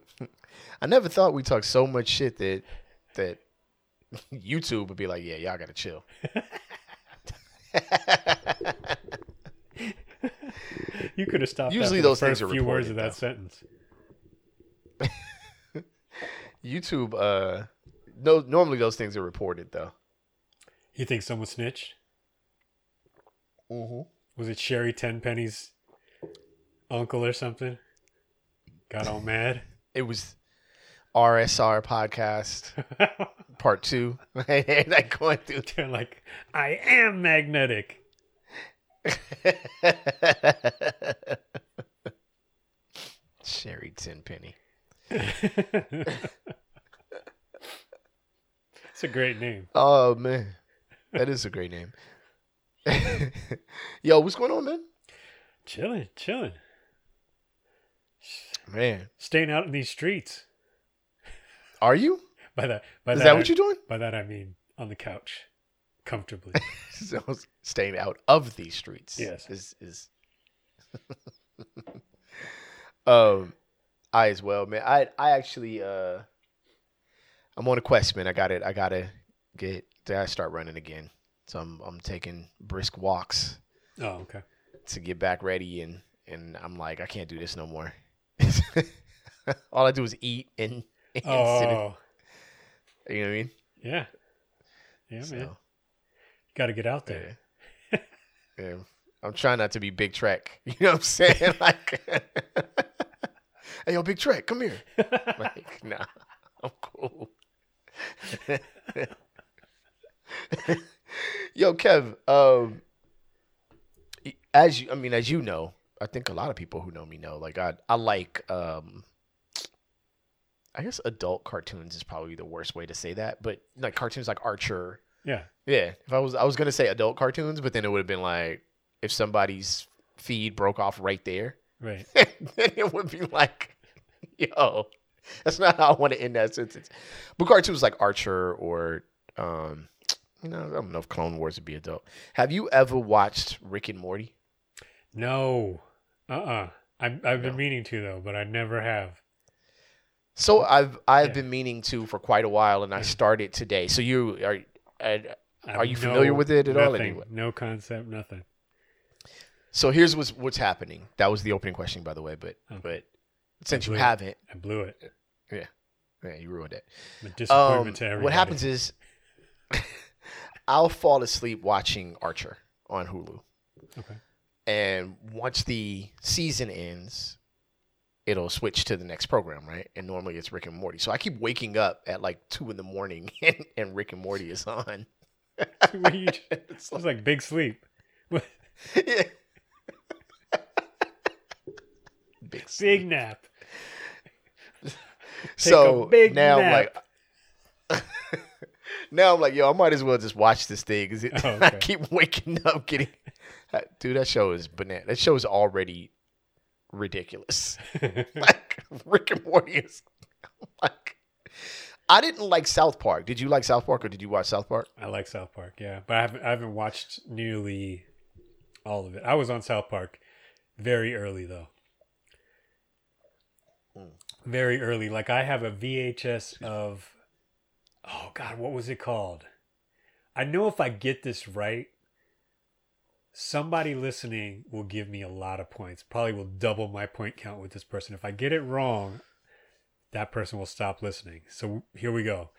I never thought we talked so much shit that that YouTube would be like, yeah, y'all gotta chill. You could have stopped. Usually those things are few words of that though. sentence. YouTube, uh, no, normally those things are reported though. You think someone snitched? Mm-hmm. Was it Sherry Tenpenny's uncle or something? Got all mad. It was RSR podcast part two. like going through. They're like, I am magnetic. Sherry Tenpenny. It's a great name. Oh man, that is a great name. Yo, what's going on, man? Chilling, chilling. Man, Staying out in these streets. are you? By that, by Is that, that I- what you're doing? By that I mean on the couch, comfortably. so staying out of these streets. Yes. Is is um I as well, man. I I actually uh I'm on a quest, man. I got it. I gotta get I start running again. So I'm I'm taking brisk walks oh, okay. to get back ready and and I'm like, I can't do this no more. All I do is eat and, and Oh, you know what I mean? yeah, yeah, man. Got to get out there. yeah. yeah. I'm trying not to be big Trek. You know what I'm saying? Like, hey, yo, big Trek, come here. Like, nah, I'm cool. yo, Kev, um, as you, I mean, as you know, I think a lot of people who know me know, like, I, I like, um, I guess adult cartoons is probably the worst way to say that, but like cartoons like Archer, Yeah, yeah, if I was I was gonna say adult cartoons, but then it would have been like if somebody's feed broke off right there, right. then it would be like, yo, that's not how I want to end that sentence. But cartoons like Archer or um, you know, I don't know if Clone Wars would be adult. Have you ever watched Rick and Morty? No, uh, uh I've I've been No. meaning to though, but I never have. So I've I've Yeah. been meaning to for quite a while, and I started today. So you are. I Are you have familiar with it at all, anyway? No concept, nothing. so here's what's what's happening. That was the opening question, by the way. But Okay. but since you it. haven't, I blew it. yeah, yeah, you ruined it. Disappointment Um, to everybody. what happens is I'll fall asleep watching Archer on Hulu. Okay. And once the season ends, it'll switch to the next program, right? And normally it's Rick and Morty. So I keep waking up at like two in the morning and, and Rick and Morty is on. It's It's like big sleep. yeah. Big sleep. Big nap. so big now nap. I'm like now I'm like, yo, I might as well just watch this thing because Oh, I keep waking up getting. Dude, that show is banana. That show is already ridiculous. like Rick and Morty is like. I didn't like South Park. Did you like South Park or did you watch South Park? I like South Park, yeah, but I haven't I haven't watched nearly all of it. I was on South Park very early though. Hmm. Very early. Like I have a VHS of oh god, what was it called? I know if I get this right, somebody listening will give me a lot of points. Probably will double my point count with this person. If I get it wrong, that person will stop listening. So here we go.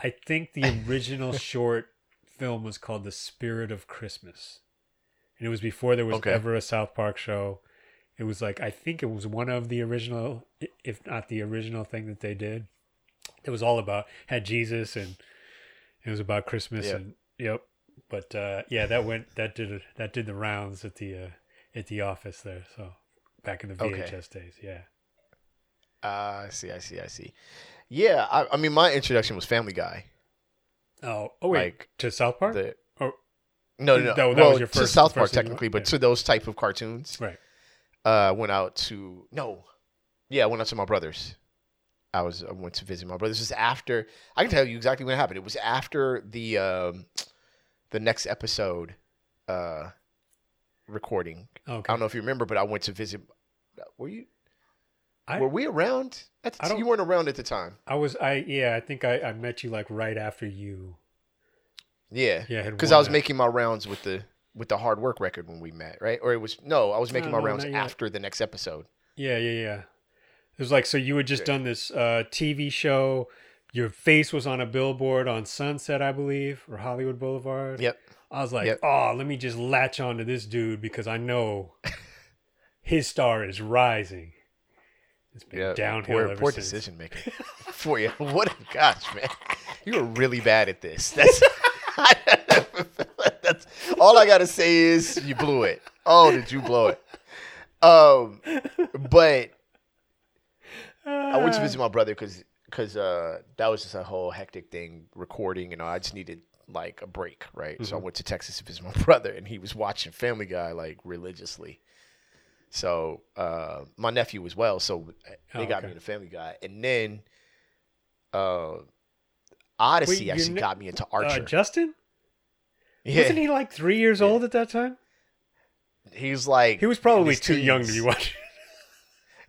I think the original short film was called The Spirit of Christmas. And it was before there was Okay. ever a South Park show. It was like I think it was one of the original if not the original thing that they did. It was all about had Jesus and it was about Christmas Yep. and yep. But uh yeah, that went that did that did the rounds at the uh at the office there. So back in the Okay. VHS days, yeah. Uh, I see, I see, I see. Yeah, I, I mean, my introduction was Family Guy. Oh, oh wait, Like, to South Park? The Oh. no, no, no. That- that was well, your to South Park first technically, but yeah. to those type of cartoons. right. uh went out to no yeah i went out to my brother's i was i went to visit my brother this was after i can tell you exactly what happened it was after the um the next episode uh recording Okay. i don't know if you remember but i went to visit were you I- Were we around? At the I t- don't- you weren't around at the time. I was I yeah I think I, I met you like right after you Yeah, yeah because I was making my rounds with the with the hard work record when we met, right? Or it was no, I was making No, my no, rounds after the next episode. yeah yeah yeah it was like so you had just Yeah. done this uh TV show your face was on a billboard on Sunset I believe or Hollywood Boulevard Yep. I was like Yep. oh let me just latch on to this dude because I know his star is rising it's been Yeah, downhill poor, poor decision making for you. What? a- Gosh, man, you were really bad at this. That's that's all I gotta say is you blew it. Oh, did you blow it? Um, but I went to visit my brother because because uh, that was just a whole hectic thing recording. You know, I just needed like a break, right? So I Mhm. went to Texas to visit my brother, and he was watching Family Guy like religiously. So uh, my nephew as well. So they Oh, got okay. me into Family Guy, and then uh, Odyssey your actually ne- got me into uh, Archer. Justin yeah, wasn't he like three years Yeah. old at that time he was like he was probably too young to be watching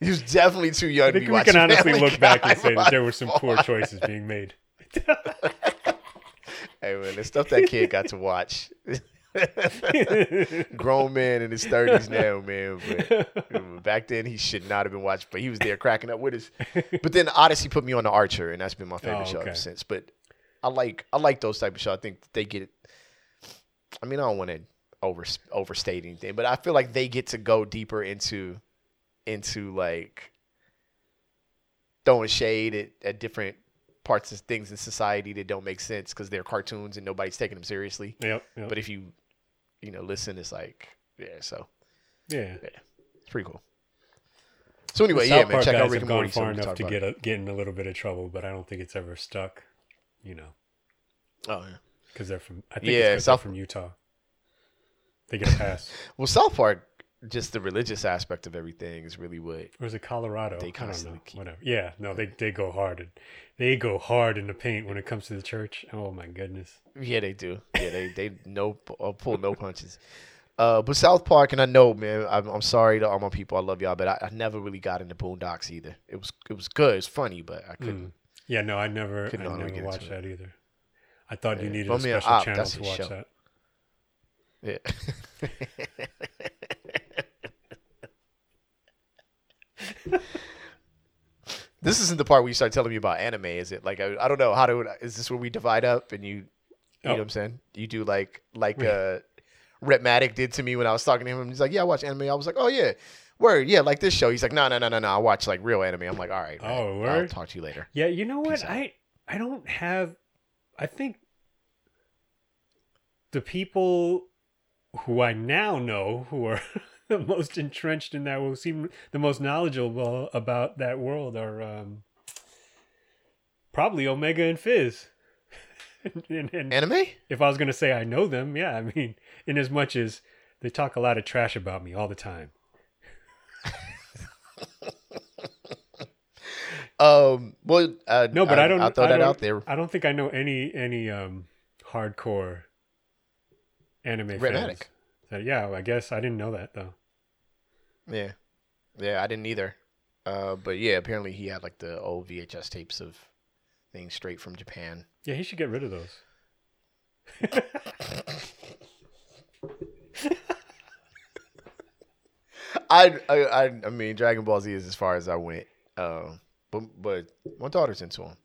He was definitely too young I to be we watching can honestly Family look back and say that there were some poor choices being made. Hey man, the stuff that kid got to watch. Grown man in his thirties now, man. But back then he should not have been watching, but he was there cracking up with us. But then Odyssey put me on the Archer, and that's been my favorite Oh, show ever since. But I like I like those type of shows. I think they get. I mean, I don't want to over overstate anything, but I feel like they get to go deeper into into like throwing shade at, at different parts of things in society that don't make sense because they're cartoons and nobody's taking them seriously. yep, yep. But if you, you know, listen, it's like, yeah, so yeah. it's pretty cool. So anyway, yeah, man, check out Rick and gone Morty. far can enough to get a, get in a little bit of trouble, but I don't think it's ever stuck. You know, Oh yeah. because they're from. I think Yeah, it's 'cause they're South- from Utah. They get a pass. Well, South Park, just the religious aspect of everything is really what. or is it Colorado? They constantly keep- Whatever. Yeah, no, they they go hard. And, they go hard in the paint when it comes to the church. Oh my goodness. Yeah, they do. Yeah, they they no uh, pull no punches. Uh, but South Park, and I know, man, I'm, I'm sorry to all my people. I love y'all, but I, I never really got into Boondocks either. It was it was good, it's funny, but I couldn't. Mm. Yeah, no, I never, I never watched it. that either. I thought you needed a special Op, channel to watch show. that. Yeah. this isn't the part where you start telling me about anime, is it? Like I, I don't know how to. Is this where we divide up and you, you know Oh. what I'm saying? You do like like uh, Retmatic did to me when I was talking to him. He's like, "Yeah, I watch anime." I was like, "Oh yeah, word, yeah, like this show." He's like, "No, no, no, no, no, I watch like real anime." I'm like, "All right, man, Oh, I'll talk to you later." Yeah, you know what? Out. I I don't have. I think the people who I now know who are the most entrenched in that will seem the most knowledgeable about that world are um, probably Omega and Fizz. and, and Anime? if I was going to say I know them, yeah, I mean, in as much as they talk a lot of trash about me all the time. Um, well, uh, No, but I, don't. I'll throw I that don't- out there. I don't think I know any any um hardcore anime fans. Retmatic. So, yeah, I guess I didn't know that though. Yeah, yeah, I didn't either. Uh, but yeah, apparently he had like the old VHS tapes of things straight from Japan. Yeah, he should get rid of those. I, I, I, mean, Dragon Ball Z is as far as I went. Um, but but my daughter's into him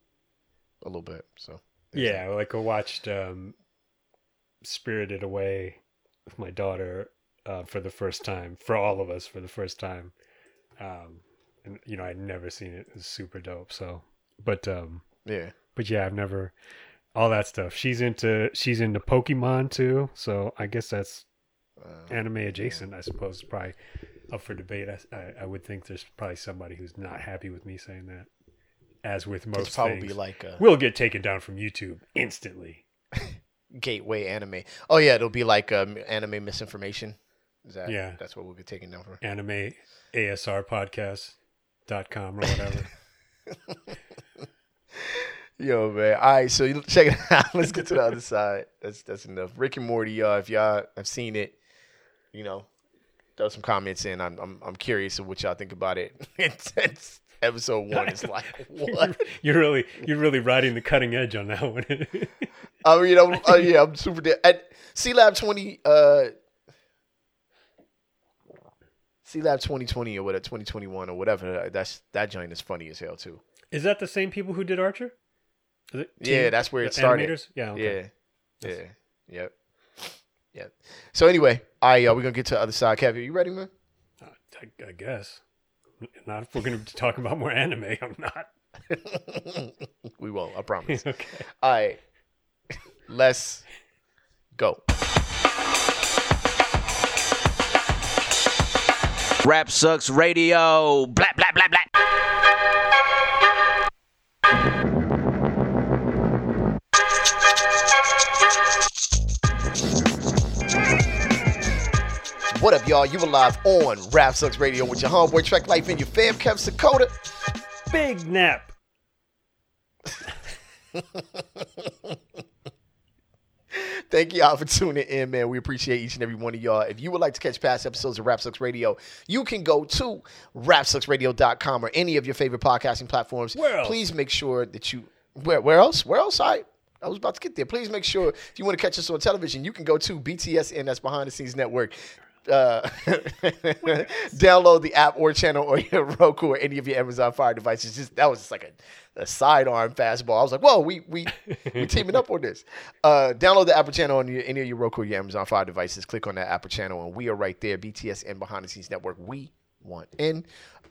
a little bit. So Yeah, like I watched um, Spirited Away with my daughter uh, for the first time, for all of us for the first time. Um, and you know, I'd never seen it. It was super dope. So, but um, yeah. but yeah, I've never all that stuff. She's into she's into Pokemon too. So I guess that's Uh, anime adjacent. I suppose probably up for debate. I, I, I would think there's probably somebody who's not happy with me saying that. As with most it's probably things, like a we'll get taken down from YouTube instantly. Gateway anime. Oh yeah, it'll be like um, anime misinformation. Is that Yeah. That's what we'll be taking down for. Anime ASR podcast dot com or whatever. Yo, man. All right, so you check it out. Let's get to the other side. That's that's enough. Rick and Morty, y'all. If y'all have seen it, you know, throw some comments in. I'm I'm, I'm curious of what y'all think about it. it's, it's episode one is like what? You're really you're really riding the cutting edge on that one. I mean, I'm, uh, yeah, I'm super. De- at Sealab twenty, uh, Sealab twenty twenty or whatever, twenty twenty one or whatever. That's that joint is funny as hell too. Is that the same people who did Archer? Is it Yeah, that's where it started. animators? Yeah. Okay. Yeah, yeah, yep, yep. So anyway, all right, y'all, we're gonna get to the other side. Kevin, you ready, man? Uh, I, I guess. Not if we're going to talk about more anime. I'm not. we won't. I promise. okay. All right, let's go. Rap Sucks Radio. Blah, blah, blah, blah. What up, y'all? You are live on Rap Sucks Radio with your homeboy Trek Life and your fam, Kev Sakota. Big nap. Thank y'all for tuning in, man. We appreciate each and every one of y'all. If you would like to catch past episodes of Rap Sucks Radio, you can go to rapsucksradio.com or any of your favorite podcasting platforms. Please make sure that you where where else? Where else? I I was about to get there. Please make sure if you want to catch us on television, you can go to BTSN, that's Behind the Scenes Network. Uh, download the app or channel or your Roku or any of your Amazon Fire devices. Just that was just like a, a sidearm fastball. I was like, whoa, we we we teaming up on this. Uh, download the Apple channel on your, any of your Roku your Amazon Fire devices. Click on that Apple channel, and we are right there. BTSN Behind the Scenes Network. We want in.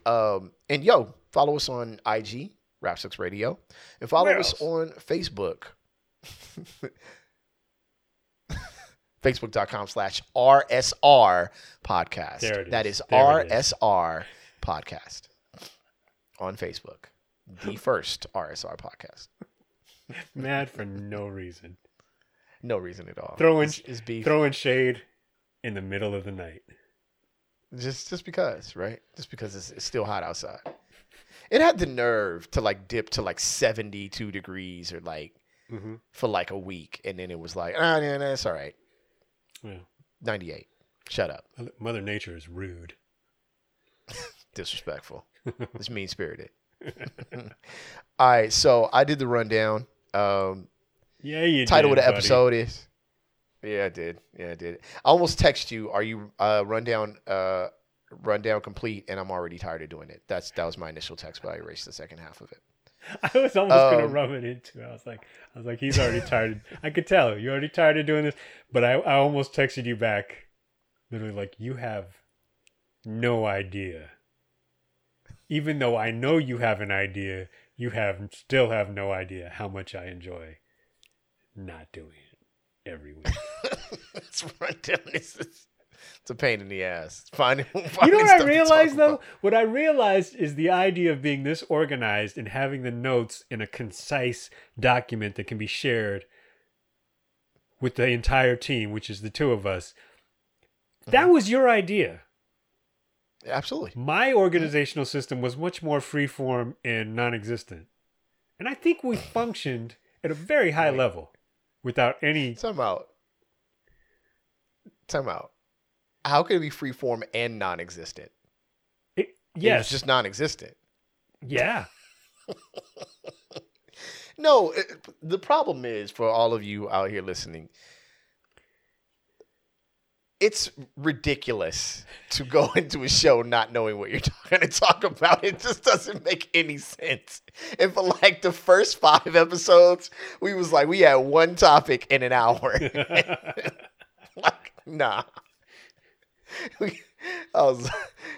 Um, and yo, follow us on IG, Rap Radio, and follow us on Facebook. Facebook.com slash RSR podcast. There it is. That is There. RSR podcast on Facebook. The first RSR podcast. Mad for no reason. No reason at all. Throwing it's beef. throwing shade in the middle of the night. just just because, right? Just because it's, it's still hot outside. It had the nerve to like dip to like 72 degrees or like Mm-hmm. for like a week. And then it was like, ah, yeah, that's all right. Yeah. 98. Shut up. Mother- Mother Nature is rude. disrespectful. it's mean spirited. All right, so I did the rundown. Um, Yeah, you title did, of the buddy. episode is. Yeah, I did. Yeah, I did. I almost text you. Are you uh, rundown? Uh, rundown complete? And I'm already tired of doing it. That's that was my initial text, but I erased the second half of it. I was almost gonna Um, rub it into. it. I was like, I was like, he's already tired. I could tell you're already tired of doing this. But I, I almost texted you back, literally like, you have no idea. Even though I know you have an idea, you have still have no idea how much I enjoy not doing it every week. it's rundown. It's, it's, it's a pain in the ass. Finding, you know what I realized though? about. What I realized is the idea of being this organized and having the notes in a concise document that can be shared with the entire team, which is the two of us. That Mm-hmm. was your idea. Absolutely. My organizational system was much more freeform and non existent. And I think we functioned at a very high level without any. Time out. Time out. How could it be freeform and It was yes. just non-existent. yeah. No, it, the problem is for all of you out here listening, it's ridiculous to go into a show not knowing what you're going to talk about. It just doesn't make any sense. And for like the first five episodes, we was like, we had one topic in an hour. like, nah. We- I was,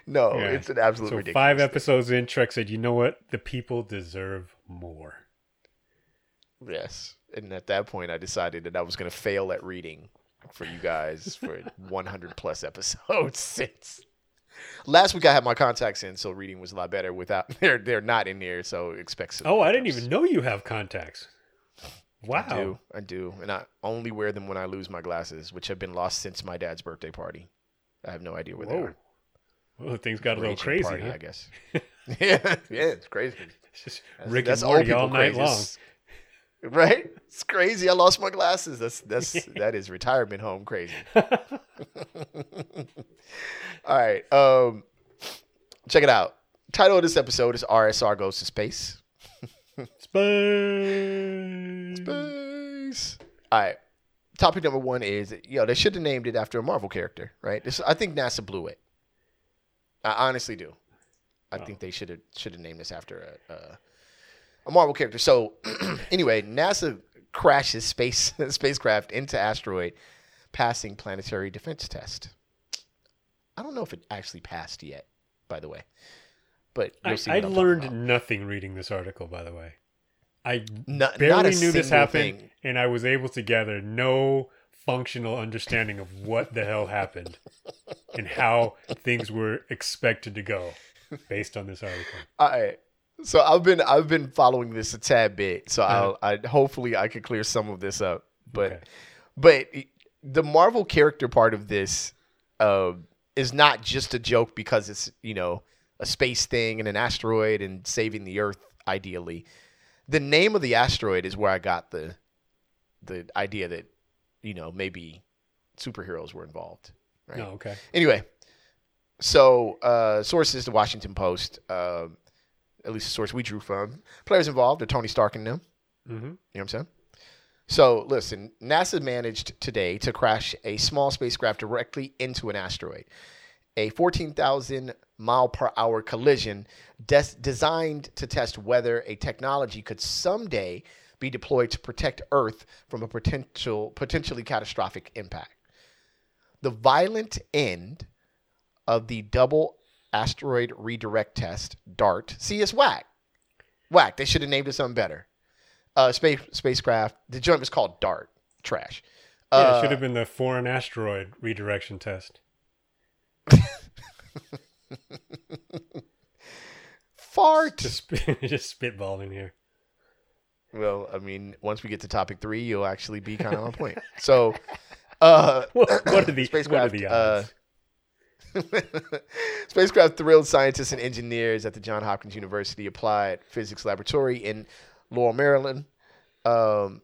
no, Yeah. it's an absolute So ridiculous. five thing. episodes in, Trek said, "You know what? The people deserve more." Yes. And at that point, I decided that I was going to fail at reading for you guys for 100 plus episodes since last week I had my contacts in, so reading was a lot better without they're they're not in there, so expect some. Oh, I didn't even know you have contacts. Wow. I do, I do, and I only wear them when I lose my glasses, which have been lost since my dad's birthday party. I have no idea where they are. Well, things got a little crazy. party, huh? I guess. yeah, yeah, it's crazy. It's just That's, Rick that's and Morty all people night crazy. long. Right? It's crazy. I lost my glasses. That's that's that is retirement home crazy. All right. Um check it out. title of this episode is RSR Goes to Space. Space. Space. All right. Topic number one is, you know, they should have named it after a Marvel character, right? This, I think NASA blew it. I honestly do. I Oh. think they should have should have named this after a, a, a Marvel character. So, anyway, NASA crashes space spacecraft into asteroid, passing planetary defense test. I don't know if it actually passed yet, by the way, but I, I what I'm talking learned nothing reading this article, by the way. I Not, barely not knew this happened, thing. and I was able to gather no functional understanding of what the hell happened and how things were expected to go based on this article. All right. So I've been I've been following this a tad bit. So Uh-huh. I'll I hopefully I can clear some of this up. But Okay. but the Marvel character part of this uh, is not just a joke because it's you know a space thing and an asteroid and saving the Earth ideally. The name of the asteroid is where I got the the idea that you know maybe superheroes were involved. Right. No, okay. Anyway, so uh, sources: the Washington Post, uh, at least the source we drew from. Players involved are Tony Stark and them. hmm You know what I'm saying? So listen, NASA managed today to crash a small spacecraft directly into an asteroid. A 14,000 mile per hour collision des- designed to test whether a technology could someday be deployed to protect Earth from a potential potentially catastrophic impact. The violent end of the double asteroid redirect test, DART. See, it's whack. Whack. They should have named it something better. Uh, space spacecraft. The joint was called DART. Trash. Yeah, Uh, it should have been the foreign asteroid redirection test. fart. Just, spit- just spitballing here. Well, I mean, once we get to topic three, you'll actually be kind of on point. So, uh, What, what are the what are spacecraft. the uh, odds? spacecraft thrilled scientists and engineers at the Johns Hopkins University Applied Physics Laboratory in Laurel, Maryland, um,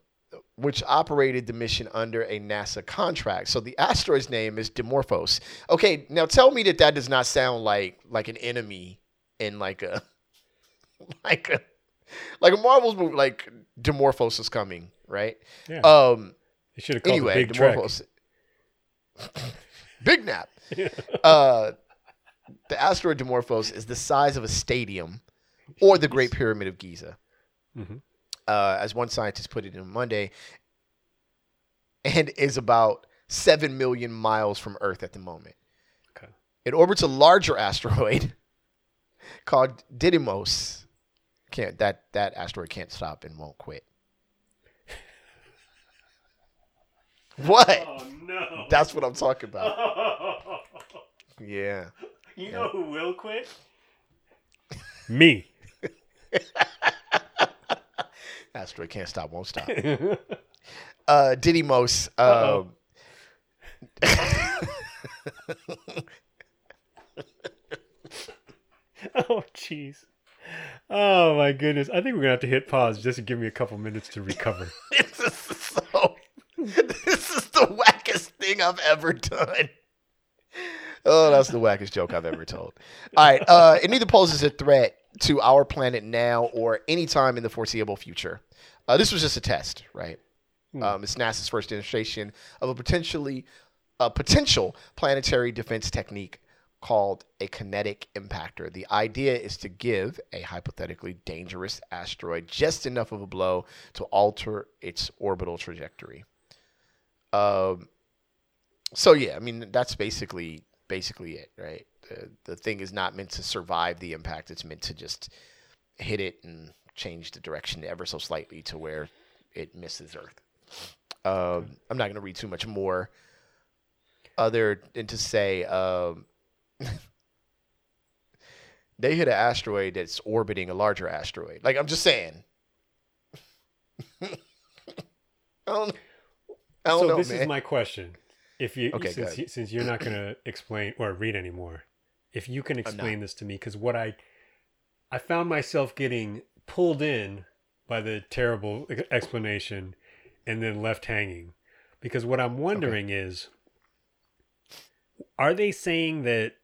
which operated the mission under a NASA contract. So the asteroid's name is Dimorphos. Okay, now tell me that that does not sound like like an enemy in like a like a like a Marvel's movie. Like Dimorphos is coming, right? yeah, Um. you should have called Anyway, it Big. Dimorphos. Big nap. Uh, the asteroid Dimorphos is the size of a stadium or the Great Pyramid of Giza. Mhm. Uh, as one scientist put it on Monday, and is about 7 million miles from Earth at the moment. Okay. It orbits a larger asteroid called Didymos. Can't that that asteroid can't stop and won't quit. What? Oh no! That's what I'm talking about. Yeah. you know who will quit? Me. Asteroid can't stop, won't stop. Uh, Didymos. Um, oh jeez. Oh my goodness! I think we're gonna have to hit pause just to give me a couple minutes to recover. this is so. This is the wackest thing I've ever done. Oh, that's the wackest joke I've ever told. All right. Uh, it neither poses a threat to our planet now or any time in the foreseeable future. Uh, this was just a test, right? Hmm. Um, it's NASA's first demonstration of a potentially a potential planetary defense technique called a kinetic impactor. The idea is to give a hypothetically dangerous asteroid just enough of a blow to alter its orbital trajectory. Um, so yeah, I mean that's basically basically it, right? The, the thing is not meant to survive the impact; it's meant to just hit it and change the direction ever so slightly to where it misses Earth. Um, I'm not going to read too much more, other than to say um, they hit an asteroid that's orbiting a larger asteroid. Like I'm just saying. I don't, I don't so know, this man. is my question: If you Okay, since, you, since you're not gonna explain or read anymore, if you can explain this to me, because what I I found myself getting pulled in by the terrible explanation and then left hanging, because what I'm wondering is, are they saying that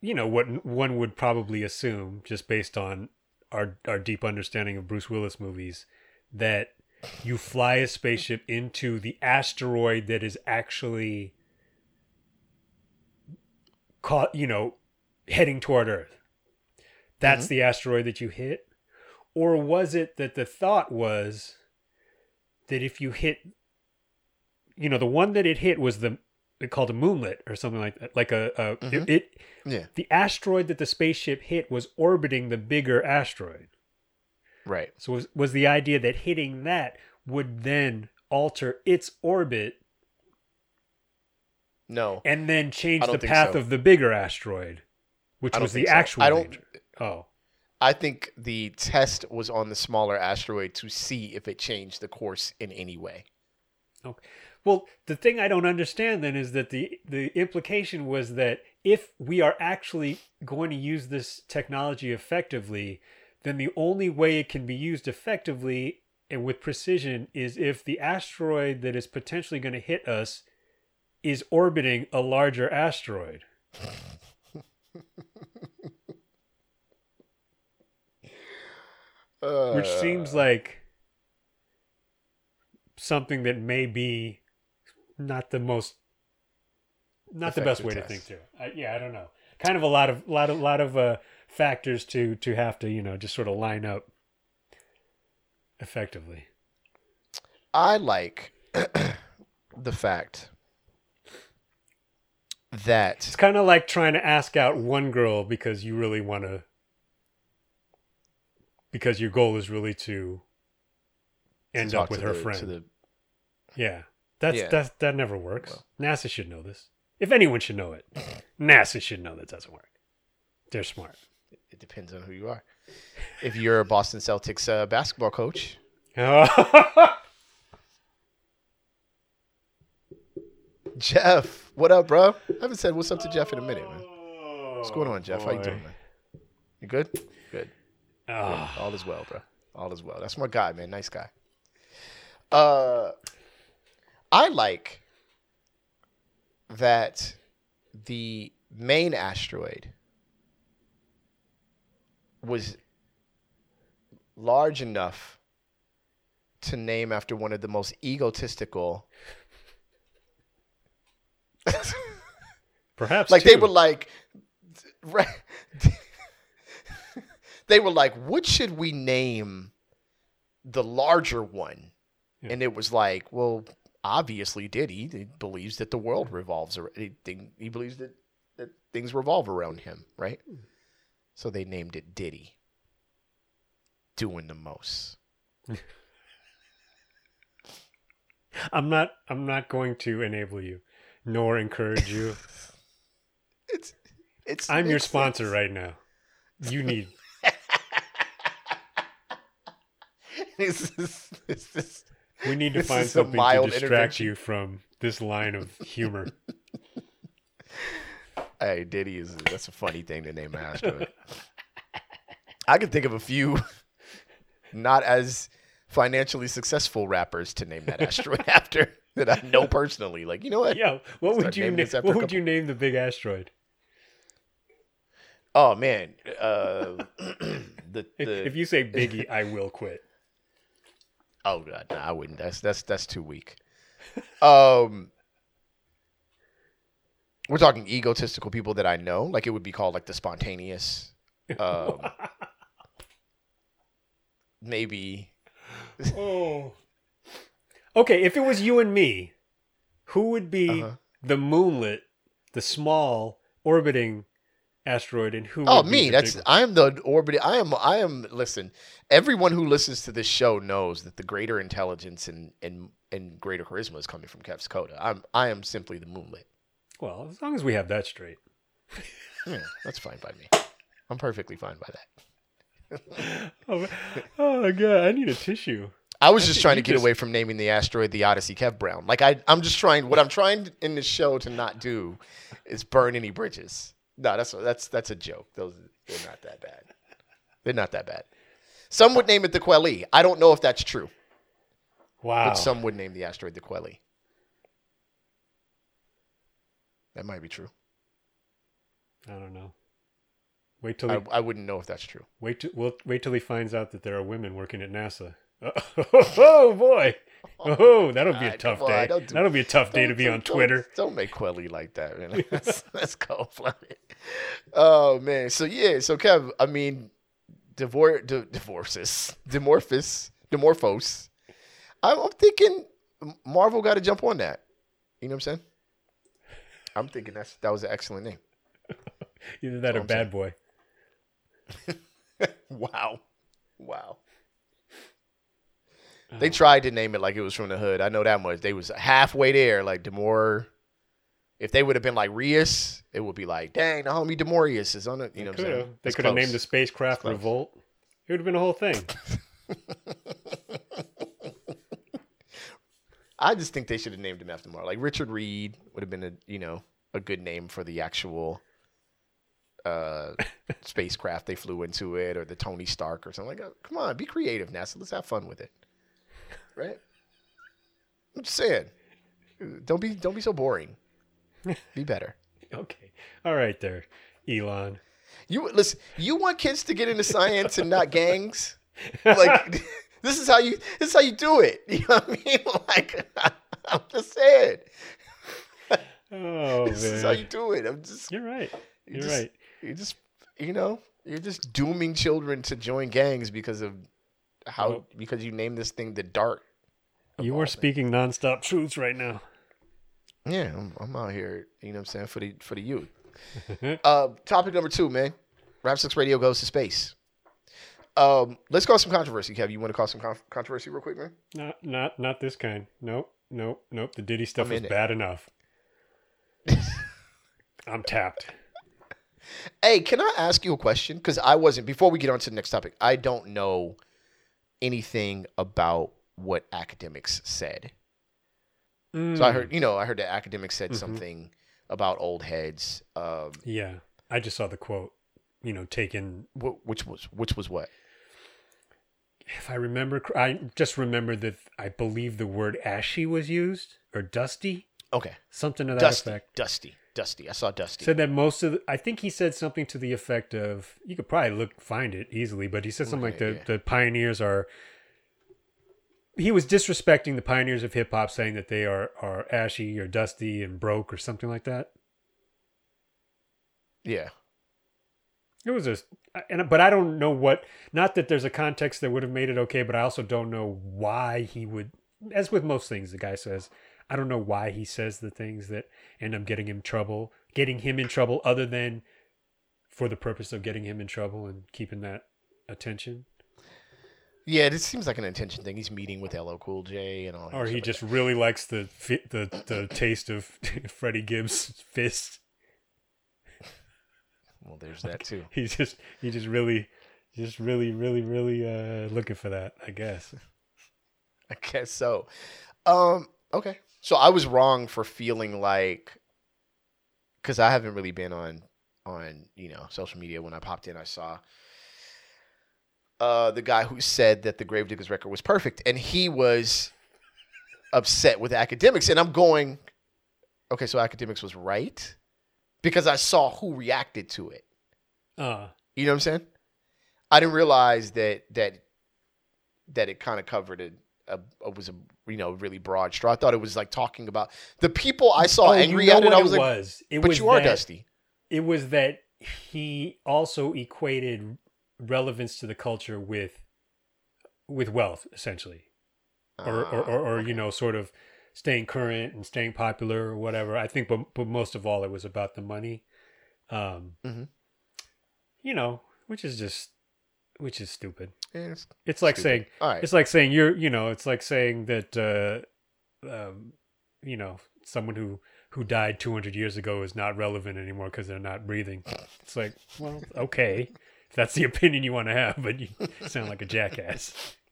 you know what one would probably assume just based on our our deep understanding of Bruce Willis movies that you fly a spaceship into the asteroid that is actually caught you know heading toward earth. That's mm-hmm. the asteroid that you hit? Or was it that the thought was that if you hit you know the one that it hit was the called a moonlet or something like that like a, a it, mm-hmm. it Yeah. the asteroid that the spaceship hit was orbiting the bigger asteroid Right. so was, was the idea that hitting that would then alter its orbit No. and then change the path so. of the bigger asteroid which was the so. actual I don't- danger. oh I think the test was on the smaller asteroid to see if it changed the course in any way. Okay. Well, the thing I don't understand then is that the the implication was that if we are actually going to use this technology effectively, then the only way it can be used effectively and with precision is if the asteroid that is potentially going to hit us is orbiting a larger asteroid. Which Uh, seems like something that may be not the most not the best way Effective to think through. I, yeah, I don't know. Kind of a lot of lot of lot of uh, factors to to have to you know just sort of line up effectively. I like the fact that It's kind of like trying to ask out one girl because you really want to because your goal is really to end talk up with her the- friend. The, Yeah. That's Yeah. that that never works. NASA should know this. If anyone should know it, NASA should know that doesn't work. They're smart. it depends on who you are. If you're a Boston Celtics uh, basketball coach, Jeff, what up, bro? I haven't said what's up to Jeff in a minute, man. What's going on, Jeff? How you doing, man? You good? Good. Ah, All is well, bro. All is well. That's my guy, man. Nice guy. Uh, I like that the main asteroid was large enough to name after one of the most egotistical. perhaps like they were like they were like what should we name the larger one Yeah. and it was like well obviously diddy he believes that the world revolves around he, he believes that, that things revolve around him right hmm. so they named it diddy doing the most I'm not. I'm not going to enable you, nor encourage you. it's it's I'm your it's- sponsor right now. You need. this is, this is, We need to find something to distract you from this line of humor. Hey, Diddy is that's a funny thing to name an asteroid. I can think of a few not as financially successful rappers to name that asteroid after that I know personally. Like, you know what? Yeah. What would you name? What would couple- you name the big asteroid? Oh man, uh, the, If, the if you say Biggie, I will quit. Oh god, no, I wouldn't. That's that's that's too weak. Um, we're talking egotistical people that I know. Like it would be called like the spontaneous. Um, maybe Oh. Okay, if it was you and me, who would be Uh-huh. the moonlet, the small orbiting asteroid, and who? Oh, me. That's big? I am the orbit. I am. I am. Listen, everyone who listens to this show knows that the greater intelligence and and and greater charisma is coming from Kev's Coda. I'm. I am simply the moonlet. well, as long as we have that straight. Yeah, that's fine by me. I'm perfectly fine by that. Oh, oh god, I need a tissue. I was just trying to get just- away from naming the asteroid the Odyssey Kev Brown. Like I, I'm just trying. What I'm trying in this show to not do is burn any bridges. No, that's that's that's a joke. Those they're not that bad. They're not that bad. Some would name it the Quelli. I don't know if that's true. Wow. But some would name the asteroid the Quelli. That might be true. I don't know. Wait till I, he, I wouldn't know if that's true. wait till we'll, wait till he finds out that there are women working at NASA. Oh, boy! Oh, oh that'll be a tough day. don't That'll be a tough day to be on don't- Twitter. Don't make Quelly like that, man. Let's, let's go, Fleming. Oh man. So yeah. So Kev, I mean, divor- di- divorces, Dimorphos, demorphos. I'm, I'm thinking Marvel got to jump on that. You know what I'm saying? I'm thinking that's that was an excellent name. Either that or I'm Bad Boy. Wow. Wow. They tried to name it like it was from the hood. I know that much. They was halfway there. Like Demore, if they would have been like Rius, it would be like, dang, the homie Demorius is on it. You know what I'm Coulda. saying? They could have named the spacecraft. Revolt. It would have been a whole thing. I just think they should have named him after Marvel. Like Richard Reed would have been a you know a good name for the actual uh spacecraft they flew into it, or the Tony Stark or something like. that. Come on, be creative, NASA. Let's have fun with it, right? I'm just saying, don't be don't be so boring. Be better. Okay. All right, there, Elon. You listen. You want kids to get into science and not gangs. Like this is how you this is how you do it. You know what I mean? Like I'm just saying. Oh This is how you do it. I'm just you're right. you You're just- right. You just you know you're just dooming children to join gangs because of how Well- because you named this thing the Dart. You are speaking nonstop truths right now. Yeah, I'm, I'm out here. You know what I'm saying for the for the youth. uh, topic number two, man. Rap Sucks Radio goes to space. Um, let's cause some controversy, Kev. You want to cause some con- controversy real quick, man? Not, not, not this kind. Nope, nope, nope. The Diddy stuff I'm was bad enough. I'm tapped. Hey, can I ask you a question? Because I wasn't before we get on to the next topic. I don't know anything about what Akademiks said. So I heard, you know, I heard the academic said Mhm. something about old heads. Um, Yeah, I just saw the quote. You know, taken. wh- which was which was what? If I remember, I just remember that I believe the word ashy was used or dusty, Okay, something to that Dusty, effect. Dusty, Dusty. I saw Dusty. Said that most of, the, I think he said something to the effect of, you could probably look find it easily, but he said something like the yeah. the pioneers are. He was disrespecting the pioneers of hip hop, saying that they are are ashy or dusty and broke or something like that. yeah, It was a, and but I don't know what. Not that there's a context that would have made it okay, but I also don't know why he would. As with most things, the guy says, I don't know why he says the things that end up getting him trouble, getting him in trouble, other than for the purpose of getting him in trouble and keeping that attention. Yeah. This seems like an intention thing. He's meeting with LL Cool J and all. that Or he like just really likes the the the taste of Freddie Gibbs' fist. Well, there's that too. He's just he just really, just really, really, really uh, looking for that. I guess. I guess so. Um, okay. So I was wrong for feeling like because I haven't really been on on you know social media. When I popped in, I saw uh, the guy who said that the Gravediggers record was perfect, and he was upset with Akademiks. And I'm going, okay, so Akademiks was right because I saw who reacted to it. Uh, You know what I'm saying? I didn't realize that that that it kind of covered a, a, a was a you know really broad straw. I thought it was like talking about the people I saw Oh, you angry know at it. I was like, was. It but was you are that, Dusty. It was that he also equated relevance to the culture with with wealth, essentially, or or, or, or you know, sort of staying current and staying popular or whatever. I think, but but most of all, it was about the money. Um, Mhm. you know, which is just which is stupid. It's It's like stupid. saying all right. it's like saying you're you know it's like saying that uh um you know someone who who died 200 years ago is not relevant anymore because they're not breathing it's like well okay if that's the opinion you want to have but you sound like a jackass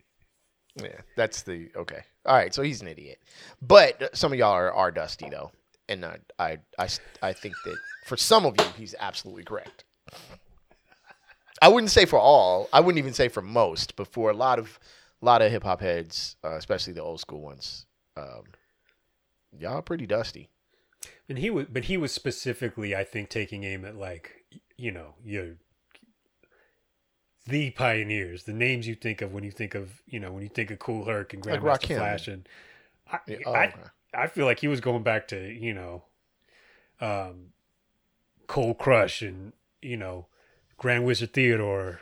Yeah, that's the okay. All right, so he's an idiot, but some of y'all are, are Dusty though, and I, I I I think that for some of you he's absolutely correct. I wouldn't say for all. I wouldn't even say for most, but for a lot of a lot of hip hop heads, uh, especially the old school ones, um, y'all are pretty dusty. and he was but he was specifically i think taking aim at like you know your the pioneers, the names you think of when you think of you know when you think of Kool Herc and Like Grandmaster Rakim. Flash, and I, Yeah, oh, I, okay. I feel like he was going back to you know, um, Cold Crush and you know, Grand Wizard Theodore,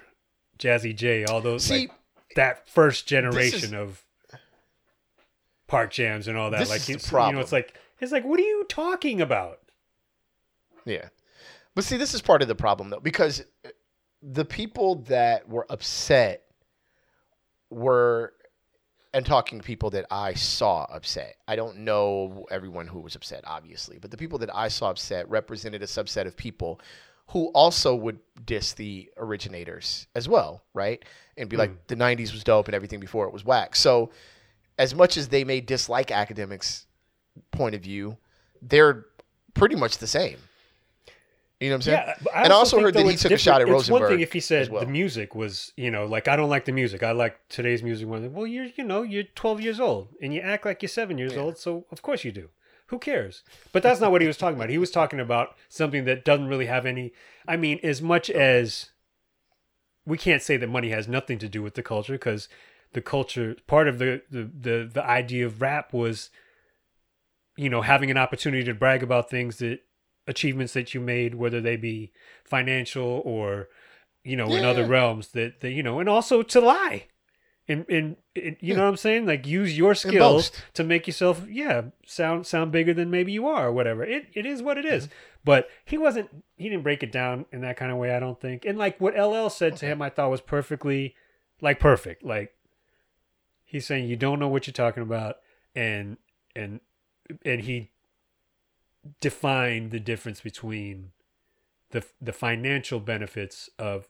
Jazzy Jay, all those See, like that first is- generation of park jams and all that. Like is it's, you know, it's like it's like what are you talking about? Yeah. But see, this is part of the problem though, because the people that were upset were and talking to people that I saw upset. I don't know everyone who was upset, obviously, but the people that I saw upset represented a subset of people who also would diss the originators as well, right? And be like, hmm. the 90s was dope and everything before it was whack. So, as much as they may dislike Akademiks' point of view, they're pretty much the same. You know what I'm saying? Yeah, I and I also heard that he took a shot at different. It's one thing if he said well. the music was, you know, like I don't like the music. I like today's music Well, you're, you know, you're 12 years old and you act like you're seven years old, so of course you do. Who cares? But that's not what he was talking about. He was talking about something that doesn't really have any. I mean, as much as we can't say that money has nothing to do with the culture because the culture part of the, the the the idea of rap was you know having an opportunity to brag about things that achievements that you made whether they be financial or you know in other realms that, that you know and also to lie and and, and you know what i'm saying? Like use your skills to make yourself yeah sound sound bigger than maybe you are or whatever. It it is what it is. Mm-hmm. but he wasn't he didn't break it down in that kind of way i don't think. And like what ll said to him i thought was perfectly like perfect. Like he's saying you don't know what you're talking about and and and he defined the difference between the the financial benefits of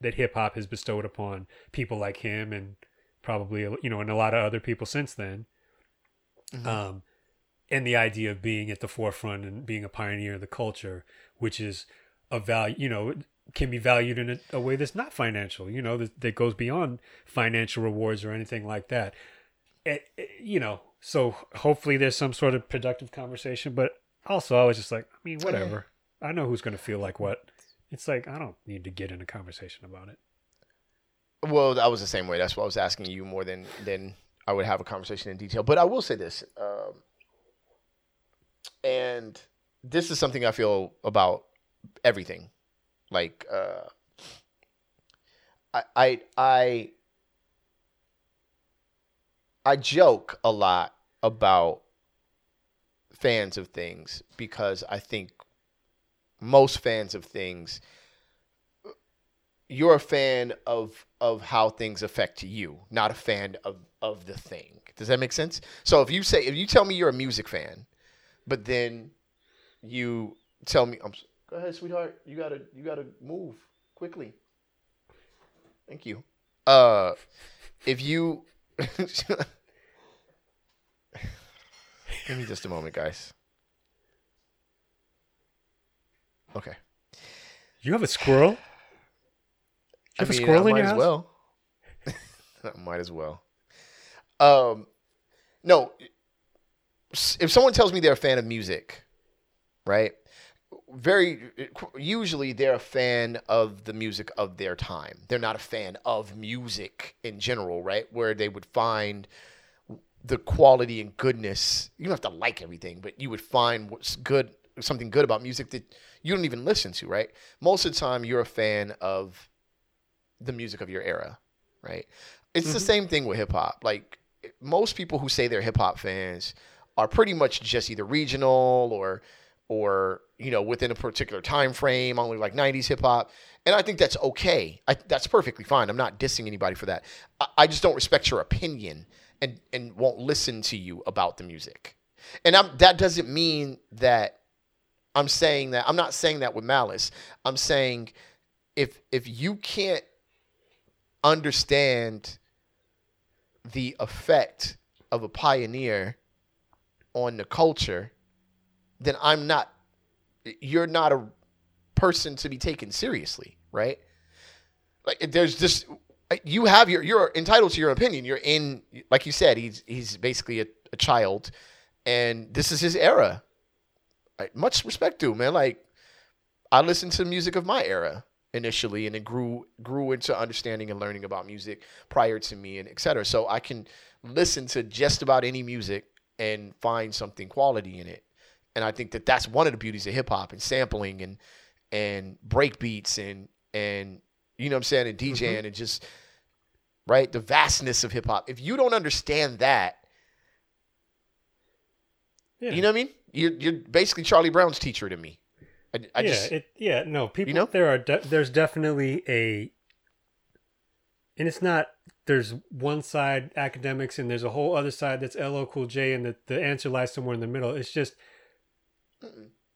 that hip hop has bestowed upon people like him and probably you know and a lot of other people since then. Mm-hmm. Um and the idea of being at the forefront and being a pioneer of the culture which is a value you know can be valued in a, a way that's not financial you know that, that goes beyond financial rewards or anything like that. It, it- you know so hopefully there's some sort of productive conversation but also i was just like i mean whatever i know who's going to feel like what it's like i don't need to get in a conversation about it Well, I was the same way. That's why I was asking you more than than I would have a conversation in detail. But I will say this, um, and this is something I feel about everything. Like, uh, I, I, I, I joke a lot about fans of things because I think most fans of things you're a fan of of how things affect you, not a fan of of the thing. Does that make sense? So if you say if you tell me you're a music fan, but then you tell me, I'm, go ahead, sweetheart, you gotta you gotta move quickly. Thank you. Uh, if you give me just a moment, guys. Okay. you have a squirrel you have a I mean, squirrel I in might your as house well. I might as well. Um, no. If someone tells me they're a fan of music, right? Very usually they're a fan of the music of their time. They're not a fan of music in general, right? Where they would find the quality and goodness. You don't have to like everything, but you would find what's good, something good about music that you don't even listen to, right? Most of the time, you're a fan of the music of your era, right? It's the mm-hmm. same thing with hip hop. Like most people who say they're hip hop fans are pretty much just either regional or or you know within a particular time frame, only like 90s hip hop. And I think that's okay. I, that's perfectly fine. I'm not dissing anybody for that. I, I just don't respect your opinion and and won't listen to you about the music. And I'm, that doesn't mean that I'm saying that I'm not saying that with malice. I'm saying if if you can't understand the effect of a pioneer on the culture, then I'm not you're not a person to be taken seriously, right? Like there's just you have your you're entitled to your opinion. You're in like you said, he's he's basically a, a child and this is his era. Like, much respect to him, man. Like I listen to music of my era. initially and it grew grew into understanding and learning about music prior to me and et cetera. So I can listen to just about any music and find something quality in it. And I think that that's one of the beauties of hip hop and sampling and and break beats and and you know what I'm saying and mm-hmm. DJing and just right the vastness of hip hop. If you don't understand that, Yeah. you know what I mean? You're you're basically Charlie Brown's teacher to me. I, I yeah, just it, yeah, no, people. know? there are de- there's definitely a, and it's not. There's one side Akademiks, and there's a whole other side that's LL Cool J, and the the answer lies somewhere in the middle. It's just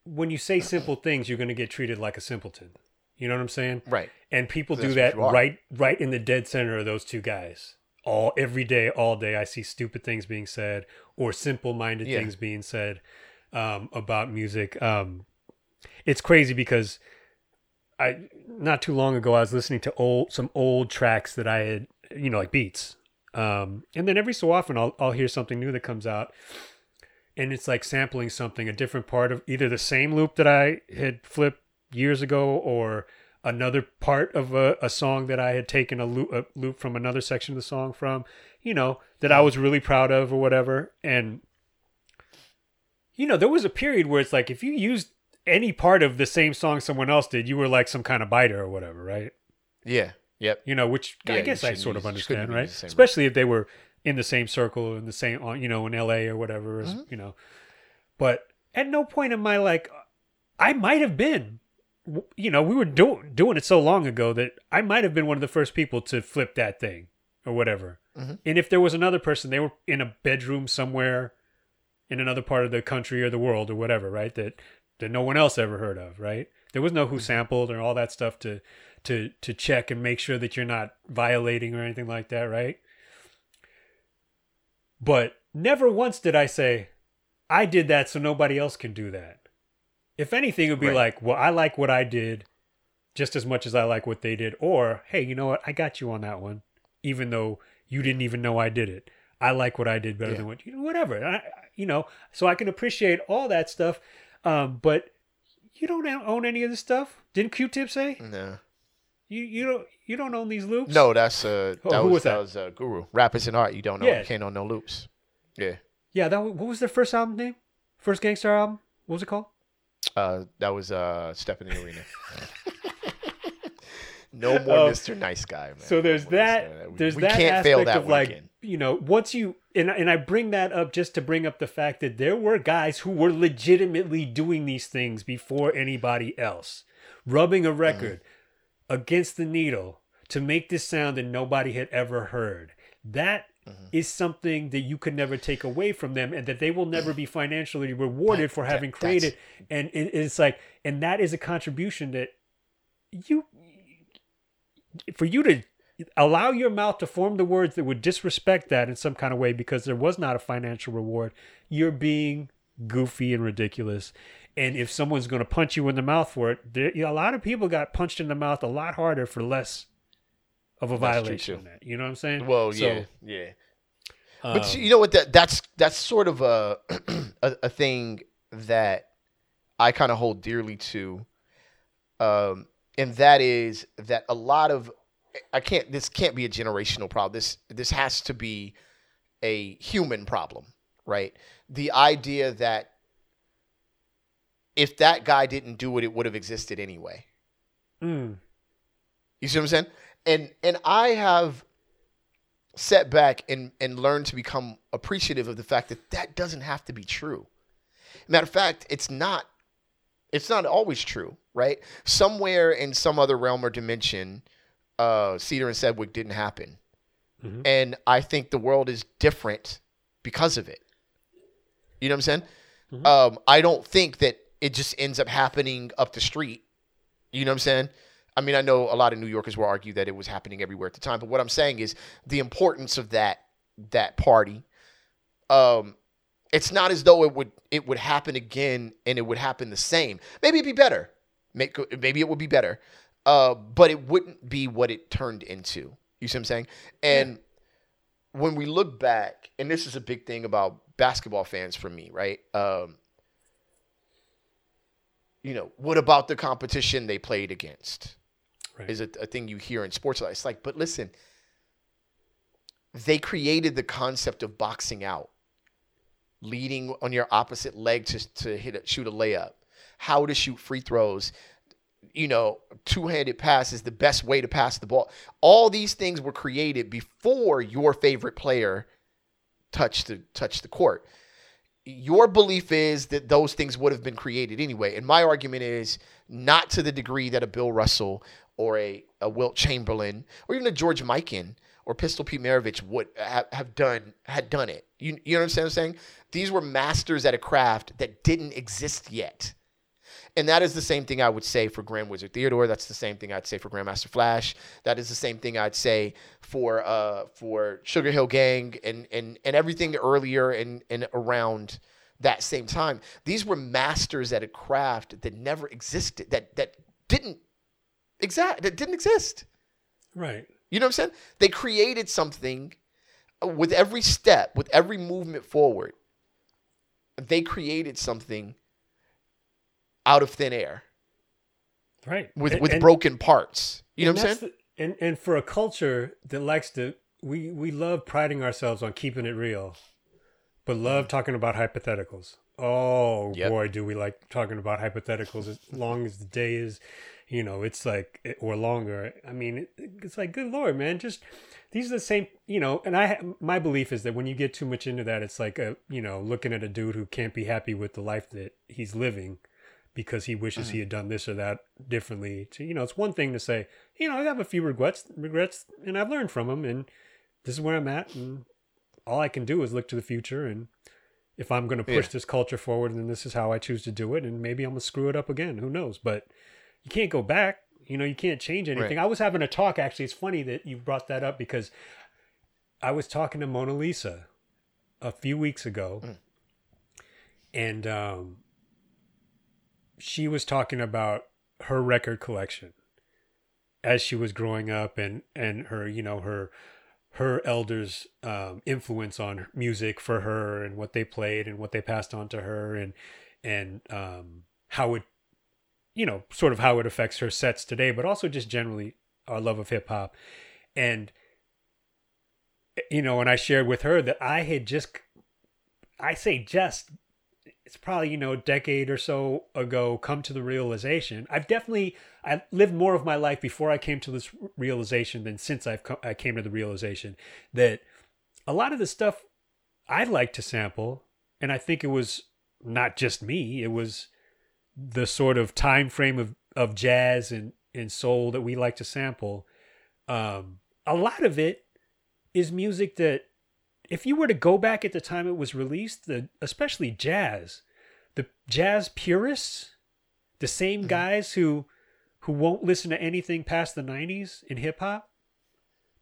when you say simple things, you're going to get treated like a simpleton. You know what I'm saying? right. And people do that right right in the dead center of those two guys. All every day, all day, I see stupid things being said or simple-minded Yeah. things being said um, about music. Um, it's crazy because I not too long ago I was listening to old some old tracks that I had, you know, like beats. Um, and then every so often I'll I'll hear something new that comes out, and it's like sampling something, a different part of either the same loop that I had flipped years ago or another part of a, a song that I had taken a loop, a loop from another section of the song from, you know, that I was really proud of or whatever. And, you know, there was a period where it's like if you used any part of the same song someone else did, you were like some kind of biter or whatever, right? Yeah. Yep. You know, which Yeah, I guess I sort of use- shouldn't understand, right? Especially if they were in the same circle in the same, you know, in L.A. or whatever, Mm-hmm. you know. But at no point am I like, I might have been, you know, we were do- doing it so long ago that I might have been one of the first people to flip that thing or whatever. Mm-hmm. And if there was another person, they were in a bedroom somewhere in another part of the country or the world or whatever, right? That that no one else ever heard of, right? There was no who sampled or all that stuff to to to check and make sure that you're not violating or anything like that, right? But never once did I say, I did that so nobody else can do that. If anything, it would be Right. like, well, I like what I did just as much as I like what they did. Or, hey, you know what? I got you on that one, even though you didn't even know I did it. I like what I did better Yeah. than what you whatever. I, you know, so I can appreciate all that stuff. Um, but you don't own any of this stuff. Didn't Q-Tip say No. you you don't you don't own these loops? No, that's uh Oh, that who was, was that that? was uh, Guru. Rappers and art, you don't know. Yeah. You can't own no loops. Yeah. Yeah, that what was their first album name? First Gang Starr album? What was it called? Uh that was uh Stephanie Arena. no more Oh. Mr. Nice Guy, man. So there's No that. We- There's we that can't aspect fail that of like weekend. you know once you and and I bring that up just to bring up the fact that there were guys who were legitimately doing these things before anybody else, rubbing a record against the needle to make this sound that nobody had ever heard. That Mm-hmm. is something that you can never take away from them, and that they will never be financially rewarded That- for having that's- created. And it- it's like, and that is a contribution that you for you to allow your mouth to form the words that would disrespect that in some kind of way because there was not a financial reward, you're being goofy and ridiculous. And if someone's going to punch you in the mouth for it, there, you know, a lot of people got punched in the mouth a lot harder for less of a That's violation. that. You know what I'm saying? Well, So, yeah, yeah. But um, see, you know what? That that's that's sort of a a, a thing that I kind of hold dearly to, um, and that is that a lot of I can't. This can't be a generational problem. This this has to be a human problem, right? The idea that if that guy didn't do it, it would have existed anyway. mm, You see what I'm saying? And and I have set back and and learned to become appreciative of the fact that that doesn't have to be true. Matter of fact, it's not. It's not always true, right? Somewhere in some other realm or dimension, uh, Cedar and Sedgwick didn't happen, Mhm. and I think the world is different because of it. You know what I'm saying? Mhm. Um, I don't think that it just ends up happening up the street. You know what I'm saying? I mean, I know a lot of New Yorkers will argue that it was happening everywhere at the time, but what I'm saying is the importance of that that party. Um, it's not as though it would it would happen again and it would happen the same. Maybe it'd be better. Maybe it would be better, uh, but it wouldn't be what it turned into. You see what I'm saying? And when we look back, and this is a big thing about basketball fans for me, right? Um, you know, what about the competition they played against? Right. is a, a thing you hear in sports. It's like, but listen, they created the concept of boxing out, leading on your opposite leg to, to hit a, shoot a layup, how to shoot free throws. You know, two-handed pass is the best way to pass the ball. All these things were created before your favorite player touched the touched the court. Your belief is that those things would have been created anyway, and my argument is not to the degree that a Bill Russell or a, a Wilt Chamberlain or even a George Mikan or Pistol Pete Maravich would have, have done had done it. You you know what I'm saying? These were masters at a craft that didn't exist yet. And that is the same thing I would say for Grand Wizard Theodore. That's the same thing I'd say for Grandmaster Flash. That is the same thing I'd say for uh for Sugar Hill Gang and and and everything earlier and and around that same time. These were masters at a craft that never existed. That that didn't exact that didn't exist. Right. You know what I'm saying? They created something uh, with every step, with every movement forward. They created something out of thin air Right. with And- with and- broken parts. You know what I'm saying? the- and and for a culture that likes to, we we love priding ourselves on keeping it real, but love talking about hypotheticals. Oh Yep. boy, do we like talking about hypotheticals as long as the day is, you know, it's like eh, or longer. I mean, it's like good lord, man, just these are the same, you know. And I my belief is that when you get too much into that, it's like a you know looking at a dude who can't be happy with the life that he's living because he wishes he mm-hmm. had done this or that differently. To, you know, it's one thing to say, you know, I have a few regrets, regrets, and I've learned from them, and this is where I'm at, and all I can do is look to the future, and if I'm going to push Yeah. this culture forward, then this is how I choose to do it, and maybe I'm gonna screw it up again. Who knows? But you can't go back. You know, you can't change anything. Right. I was having a talk actually. It's funny that you brought that up because I was talking to Mona Lisa a few weeks ago, and um, she was talking about her record collection as she was growing up and and her you know her her elders um, influence on music for her and what they played and what they passed on to her and and um, how it you know sort of how it affects her sets today but also just generally our love of hip hop and you know and I shared with her that I had just I say just it's probably you know a decade or so ago come to the realization. I've definitely i've lived more of my life before i came to this realization than since i've come, i came to the realization that a lot of the stuff i like to sample and i think it was not just me it was the sort of time frame of, of jazz and, and soul that we like to sample um, a lot of it is music that if you were to go back at the time it was released, the especially jazz, the jazz purists, the same guys who who won't listen to anything past the '90s in hip hop,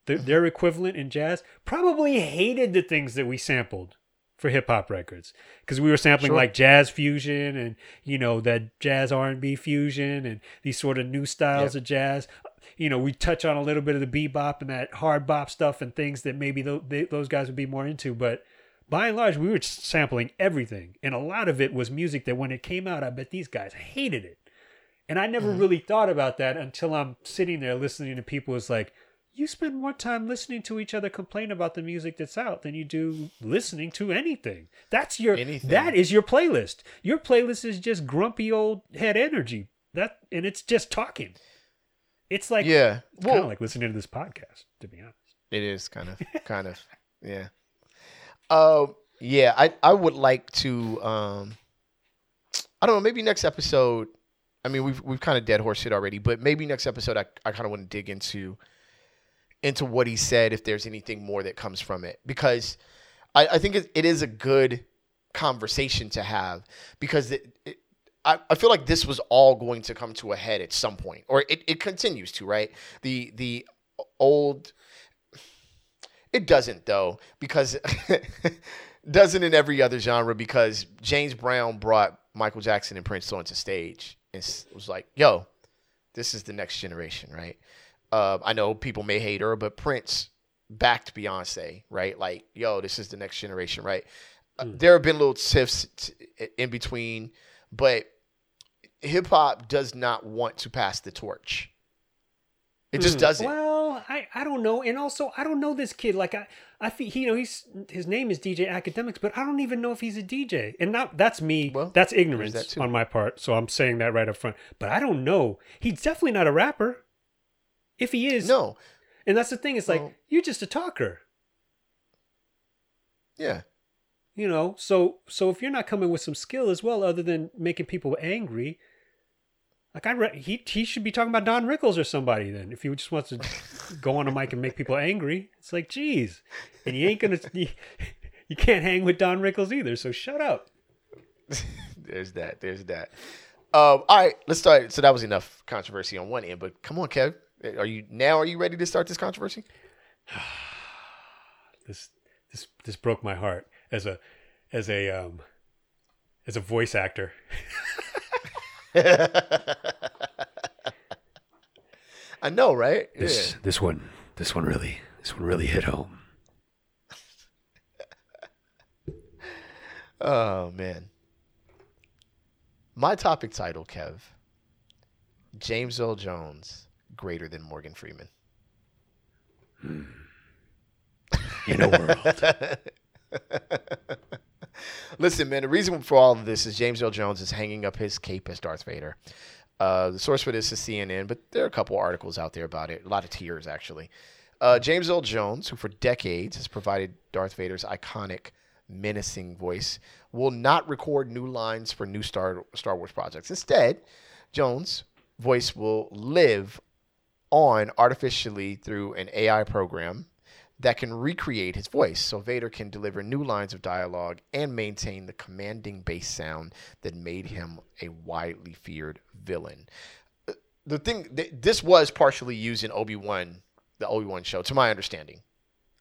their, their equivalent in jazz, probably hated the things that we sampled for hip hop records. Because we were sampling Sure. like jazz fusion and you know that jazz R&B fusion and these sort of new styles Yep. of jazz. You know we touch on a little bit of the bebop and that hard bop stuff and things that maybe tho- those guys would be more into but by and large we were sampling everything. And a lot of it was music that when it came out i bet these guys hated it. And i never mm-hmm. really thought about that until i'm sitting there listening to people it's like you spend more time listening to each other complain about the music that's out than you do listening to anything. That's your Anything. that is your playlist. Your playlist is just grumpy old head energy. That and it's just talking. It's like Yeah. it's kind of like listening to this podcast, to be honest. it is kind of, kind of, yeah. Um, yeah. I I would like to. Um, I don't know. Maybe next episode. I mean, we've we've kind of dead horse it already, but maybe next episode I, I kind of want to dig into into what he said if there's anything more that comes from it. Because I, I think it, it is a good conversation to have because it, it I, feel like this was all going to come to a head at some point or it, it continues to right? The the old it doesn't though because doesn't in every other genre because James Brown brought Michael Jackson and Prince onto stage and was like yo this is the next generation right uh, I know people may hate her, but Prince backed Beyonce, right? Like, yo, this is the next generation, right? Uh, there have been little tiffs t- in between, but hip hop does not want to pass the torch. It just doesn't. Well, I, I don't know, and also I don't know this kid. Like I I feel you know he's his name is DJ Akademiks, but I don't even know if he's a DJ. And not that's me. Well, that's ignorance that on my part. So I'm saying that right up front. But I don't know. He's definitely not a rapper. If he is, no. And that's the thing. It's like Well- you're just a talker. Yeah. You know. So so if you're not coming with some skill as well, other than making people angry. Like I, re- he he should be talking about Don Rickles or somebody then. If he just wants to go on a mic and make people angry, it's like, geez, and you ain't gonna, you, you can't hang with Don Rickles either. So shut up. There's that. There's that. Um, all right, let's start. So that was enough controversy on one end, but come on, Kev. Are you now? Are you ready to start this controversy? This this this broke my heart as a as a um as a voice actor. I know, right? This this one this one really this one really hit home. Oh man. My topic title, Kev. James Earl Jones greater than Morgan Freeman. In a world. Listen, man, the reason for all of this is James Earl Jones is hanging up his cape as Darth Vader. Uh, the source for this is CNN, but there are a couple articles out there about it. A lot of tears, actually. Uh, James Earl Jones, who for decades has provided Darth Vader's iconic, menacing voice, will not record new lines for new Star Star Wars projects. Instead, Jones' voice will live on artificially through an AI program that can recreate his voice so Vader can deliver new lines of dialogue and maintain the commanding bass sound that made him a widely feared villain. Uh, The thing th- this was partially used in Obi-Wan, the Obi-Wan show to my understanding.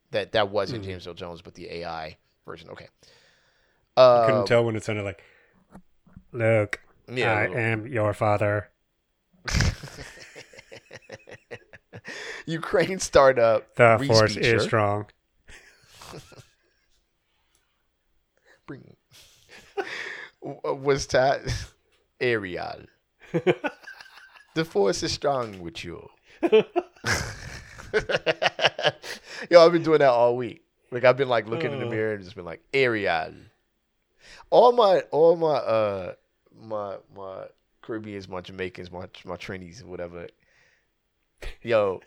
That that wasn't Mhm. James Earl Jones but the AI version. Okay. Uh, Couldn't tell when it sounded like Luke, Yeah, I am your father. Ukraine startup The force Respeecher. is strong. Bring was that Ariel. the force is strong with you. Yo, I've been doing that all week. Like I've been like looking in the Oh. mirror and just been like Ariel. All my all my uh my my Caribbeans, my Jamaicans, my my Trinis, whatever. Yo,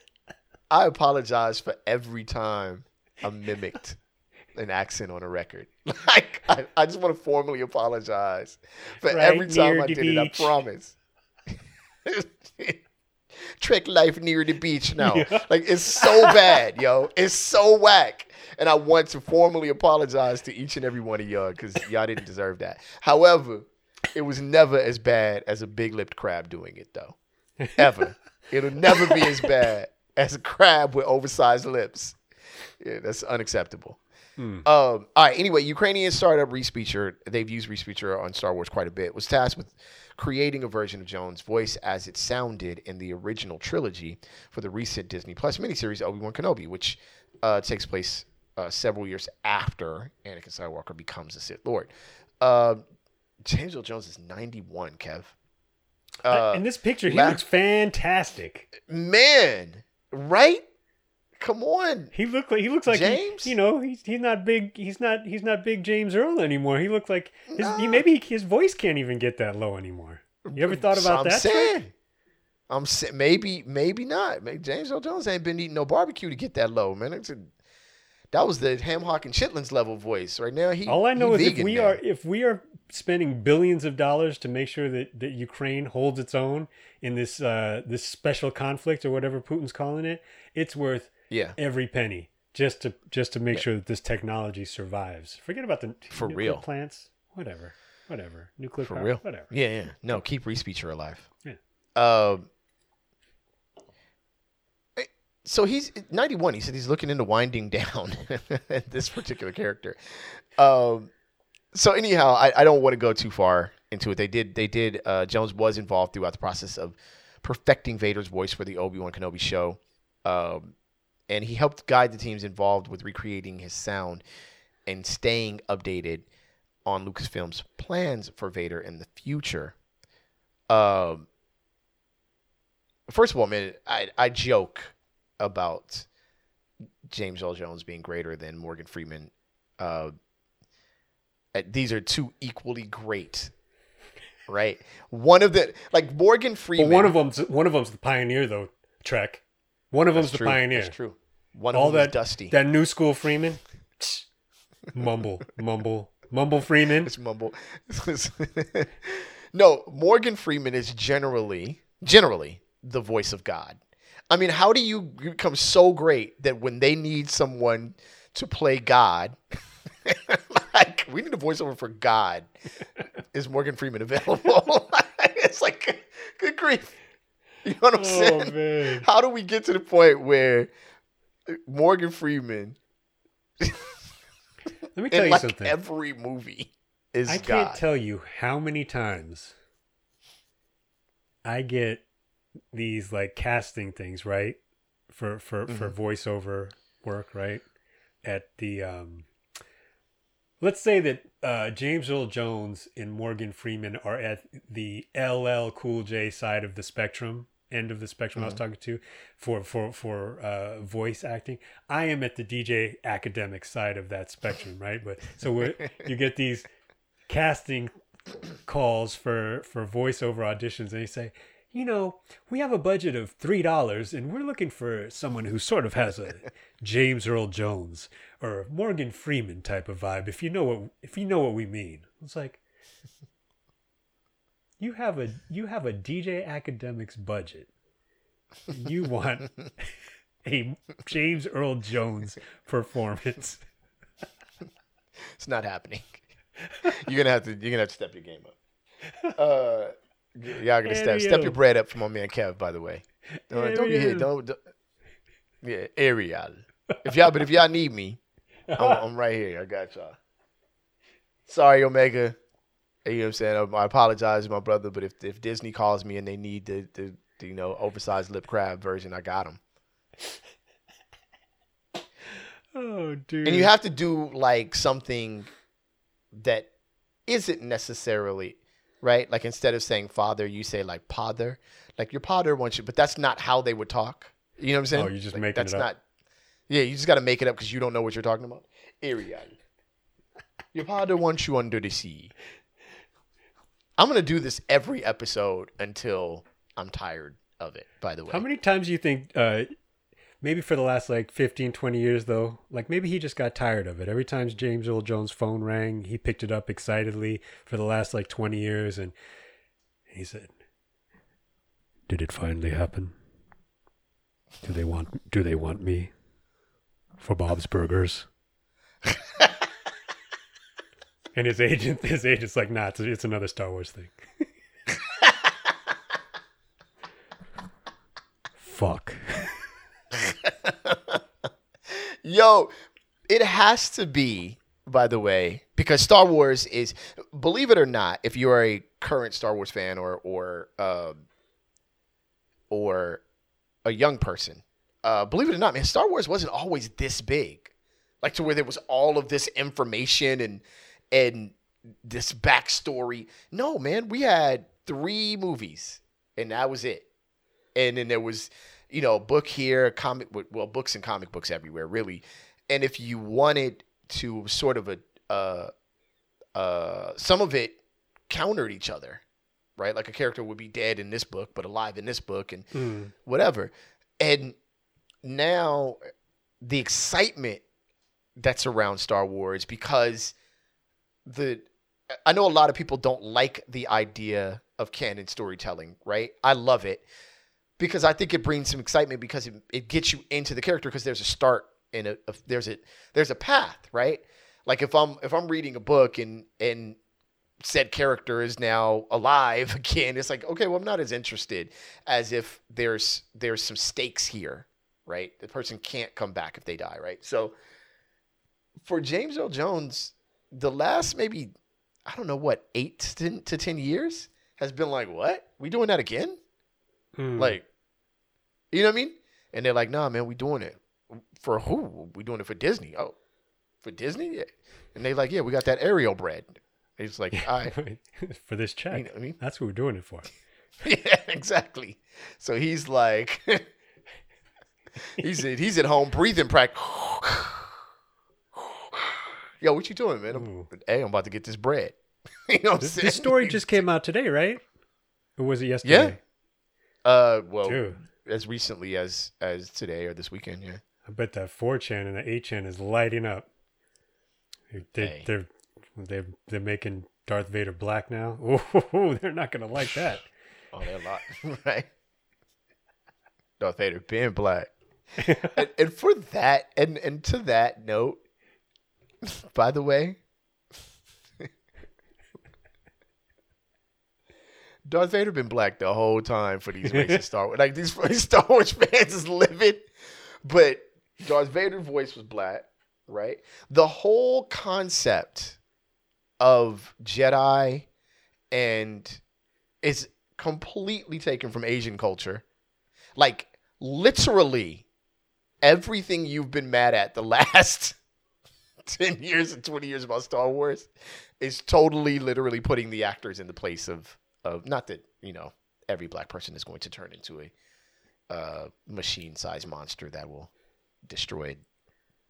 I apologize for every time I mimicked an accent on a record. Like I, I just want to formally apologize for Right every time I did it. I promise. Trick life near the beach now. Yeah. Like it's so bad, yo. It's so whack. And I want to formally apologize to each and every one of y'all because y'all didn't deserve that. However, it was never as bad as a big lipped crab doing it though. Ever. It'll never be as bad as a crab with oversized lips. Yeah, that's unacceptable. Hmm. Um, all right. Anyway, Ukrainian startup Respeecher, they've used Respeecher on Star Wars quite a bit, was tasked with creating a version of Jones' voice as it sounded in the original trilogy for the recent Disney Plus miniseries Obi Wan Kenobi, which uh, takes place uh, several years after Anakin Skywalker becomes a Sith Lord. Uh, James Earl Jones is 91, Kev. Uh, in this picture, he la- looks fantastic. man, right? Come on. He look like he looks like he- James? you know, he's he's not big. He's not he's not big James Earl anymore. He looks like his, he maybe his voice can't even get that low anymore. You ever thought about I'm that? saying. trick? I'm sa- maybe maybe not. Maybe James Earl Jones ain't been eating no barbecue to get that low, man. It's a, that was the ham hock and chitlins level voice. Right now, he All I know he is if we now. are if we are spending billions of dollars to make sure that, that Ukraine holds its own in this uh, this special conflict or whatever Putin's calling it, it's worth yeah every penny just to just to make Yeah. sure that this technology survives. Forget about the For nuclear real. plants, whatever, whatever, nuclear for power, real. whatever. Yeah, yeah. No, keep Respeecher alive. Yeah. Um. eh, So he's 91. He said he's looking into winding down this particular character. Um. So anyhow, I, I don't want to go too far into it. They did. They did. Uh, Jones was involved throughout the process of perfecting Vader's voice for the Obi Wan Kenobi show. Um, and he helped guide the teams involved with recreating his sound and staying updated on Lucasfilm's plans for Vader in the future. Um, first of all, man, I I joke about James Earl Jones being greater than Morgan Freeman. Uh, Uh, these are two equally great, right? One of the like Morgan But Freeman. one of them's one of them's the pioneer though. Trek. One of them's That's the pioneer. That's true. One All of them that Dusty. That new school Freeman. mumble, mumble, mumble Freeman. It's mumble. no, Morgan Freeman is generally generally the voice of God. I mean, how do you become so great that when they need someone to play God, we need a voiceover for God, is Morgan Freeman available? it's like, good grief. You know what I'm Oh saying? man. How do we get to the point where Morgan Freeman Let me tell you like something. every movie is I God? can't tell you how many times I get these like casting things, right? For for for Mm-hmm. voiceover work, right? At the um let's say that uh James Earl Jones and Morgan Freeman are at the LL Cool J side of the spectrum, end of the spectrum I was Mm-hmm. talking to for for for uh voice acting. I am at the DJ academic side of that spectrum, right? But so we're, you get these casting calls for for voiceover auditions and you say you know we have a budget of three dollars and we're looking for someone who sort of has a james earl jones or morgan freeman type of vibe if you know what if you know what we mean it's like you have a you have a dj Akademiks budget you want a james earl jones performance It's not happening. you're gonna have to. You're gonna have to step your game up. Uh, y'all gonna step step your bread up for my man Kev. By the way, don't, don't get hit. Don't, don't. Yeah, Ariel. If y'all, but if y'all need me, I'm, I'm right here. I got y'all. Sorry, Omega. You know what I'm saying? Um, I apologize, my brother. But if if Disney calls me and they need the the, the you know oversized lip crab version, I got them. oh dude and you have to do like something that isn't necessarily right? Like instead of saying father you say like father like your father wants you but that's not how they would talk. You know what i'm saying? Oh, you're just Like, making that's it up. not yeah you just got to make it up because you don't know what you're talking about. Ariel your father wants you under the sea. I'm gonna do this every episode until i'm tired of it by the way. How many times do you think, uh, maybe for the last like 15, 20 years though, like maybe he just got tired of it. Every time James Earl Jones' phone rang, he picked it up excitedly for the last like 20 years and he said, Did it finally happen? Do they want, do they want me for Bob's Burgers? and his agent, his agent's like, nah, it's, it's another Star Wars thing. Fuck. Yo, it has to be, by the way, because Star Wars is, believe it or not, if you are a current Star Wars fan or or um, or a young person, uh, believe it or not, man, Star Wars wasn't always this big, like to where there was all of this information and and this backstory. No, man, we had three movies, and that was it and then there was you know book here comic well books and comic books everywhere really and if you wanted to sort of a uh uh some of it countered each other right like a character would be dead in this book but alive in this book and Mm. whatever and now the excitement that's around Star Wars because the I know a lot of people don't like the idea of canon storytelling, right? I love it because I think it brings some excitement because it, it gets you into the character because there's a start and a, a there's a there's a path, right? Like if I'm if I'm reading a book and and said character is now alive again, it's like okay, well I'm not as interested as if there's there's some stakes here, right? The person can't come back if they die, right? So for James Earl Jones, the last maybe I don't know what eight to to ten years has been like what we doing that again? Mm. Like, you know what I mean? And they're like, nah, man, we doing it for who? We doing it for Disney? Oh, for Disney? Yeah. And they like, yeah, we got that Ariel bread. It's like, I, for this check. you know what I mean? That's what we're doing it for. yeah, exactly. So he's like, he's at, he's at home breathing practice. Yo, what you doing, man? I'm, hey, I'm about to get this bread. you know what I'm This, saying? this story just came out today, right? Or was it yesterday? Uh, well, Dude, as recently as as today or this weekend, yeah. I bet that 4chan and the 8chan is lighting up. They, Hey. They're they're they're making Darth Vader black now. Oh, they're not gonna like that. Oh, they're a lot, right? Darth Vader being black, and, and for that, and and to that note, by the way, Darth Vader been black the whole time for these racist Star Wars. Like these Star Wars fans is livid, but Darth Vader's voice was black, right? The whole concept of Jedi and is completely taken from Asian culture. Like literally everything you've been mad at the last 10 years and 20 years about Star Wars is totally literally putting the actors in the place of not that, you know, every black person is going to turn into a machine-sized monster that will destroy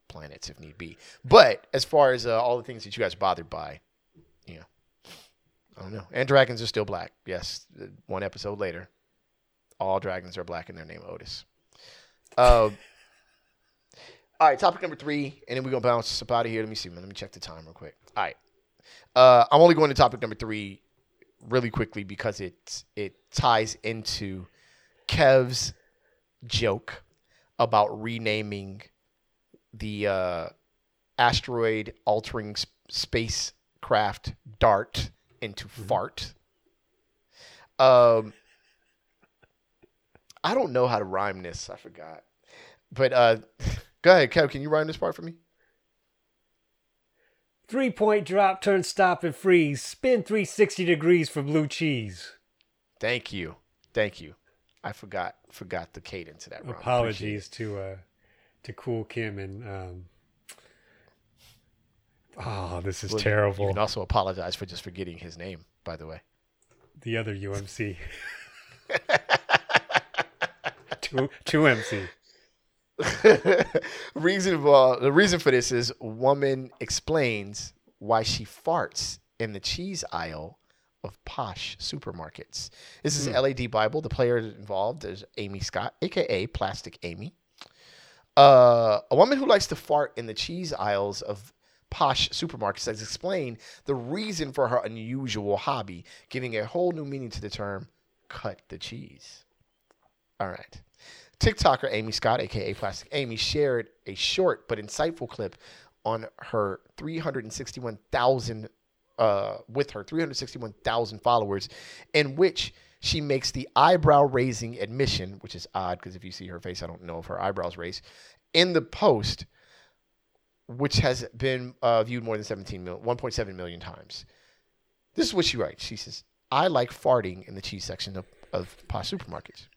planets if need be. But as far as uh, all the things that you guys are bothered by, yeah, I don't know. And dragons are still black. Yes, uh, one episode later, all dragons are black in their name Otis. Uh, all right, topic number three, and then we're gonna bounce up out of here. Let me see, man. Let me check the time real quick. All right, uh, I'm only going to topic number three really quickly because it it ties into Kev's joke about renaming the uh, asteroid altering s- spacecraft Dart into fart. Um, I don't know how to rhyme this. I forgot. But uh, go ahead, Kev. Can you rhyme this part for me? Three point drop, turn stop and freeze. Spin 360 degrees for blue cheese. Thank you, thank you. I forgot forgot the cadence of that. Rhyme. Apologies to uh to Kool Kim and um Oh, this is. Well, terrible. You can also apologize for just forgetting his name, by the way. the other UMC. two two MC. reason for the reason for this is woman explains why she farts in the cheese aisle of posh supermarkets. This is LAD Bible. The player involved is Amy Scott, aka Plastic Amy. Uh, a woman who likes to fart in the cheese aisles of posh supermarkets has explained the reason for her unusual hobby, giving a whole new meaning to the term "cut the cheese." All right. TikToker Amy Scott, aka Plastic Amy, shared a short but insightful clip on her 361,000 uh, with her 361,000 followers, in which she makes the eyebrow raising admission, which is odd because if you see her face, I don't know if her eyebrows raise. In the post, which has been uh, viewed more than 17 mil, 1.7 million times. This is what she writes. She says, "I like farting in the cheese section of, of posh supermarkets."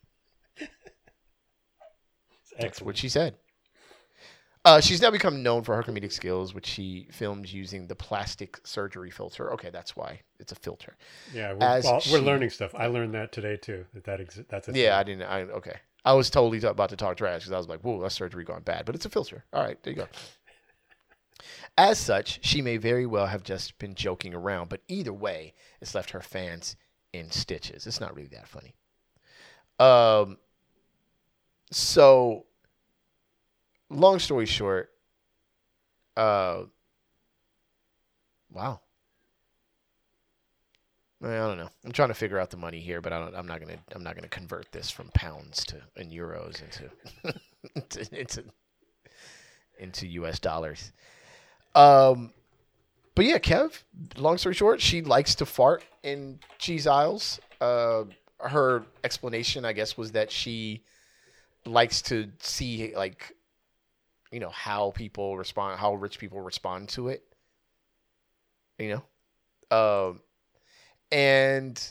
That's what she said. Uh, she's now become known for her comedic skills, which she films using the plastic surgery filter. Okay, that's why it's a filter. Yeah, we're, all, we're learning stuff. I learned that today too. That that exi- that's a Yeah, I didn't. I okay. I was totally about to talk trash because I was like, "Whoa, that surgery gone bad," but it's a filter. All right, there you go. As such, she may very well have just been joking around, but either way, it's left her fans in stitches. It's not really that funny. Um. So, long story short, uh, wow. I don't know. I'm trying to figure out the money here, but I don't, I'm not gonna. I'm not gonna convert this from pounds to and euros into into, into into U.S. dollars. Um, but yeah, Kev. Long story short, she likes to fart in cheese aisles. Uh, her explanation, I guess, was that she likes to see like, you know, how people respond, how rich people respond to it. You know, um, and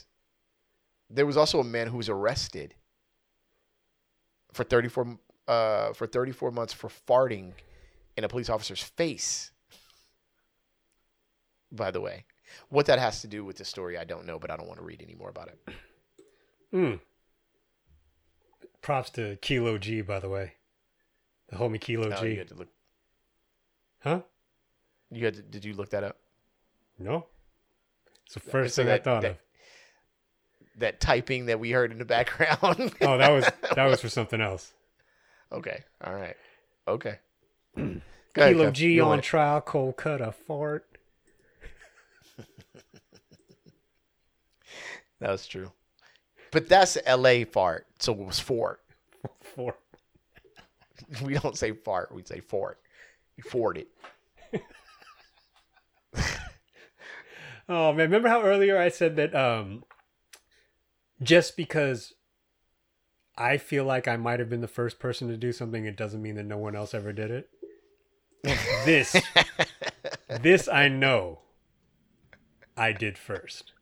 there was also a man who was arrested for 34 uh, for 34 months for farting in a police officer's face. By the way, what that has to do with the story, I don't know, but I don't want to read any more about it. Mm. Props to Kilo G, by the way. The homie Kilo Oh, G. you had to look. Huh? You had to, did you look that up? No. It's the first thing I thought that- of. That typing that we heard in the background. Oh, that was that was for something else. okay. All right. Okay. Ahead, Kilo Kev. G on trial, cold cut a fart. That was true. But that's LA fart, so it was fort. Fart. We don't say fart, we say fort. You forted. Oh man, remember how earlier I said that um just because I feel like I might have been the first person to do something, it doesn't mean that no one else ever did it. this this I know I did first.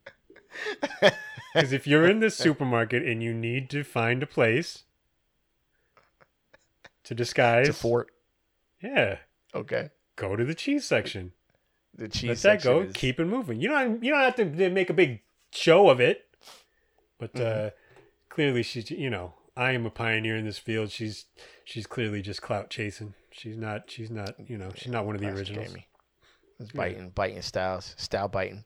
Because if you're in the supermarket and you need to find a place to disguise, To fort. yeah, Okay. go to the cheese section. The cheese section. Let that go. is- Keep it moving. You don't. You don't have to make a big show of it. But Mm-hmm. uh, clearly, she's. You know, I am a pioneer in this field. She's. She's clearly just clout chasing. She's not. She's not. You know. She's not one of the Classic originals. Jamie. It's biting, biting styles, style biting.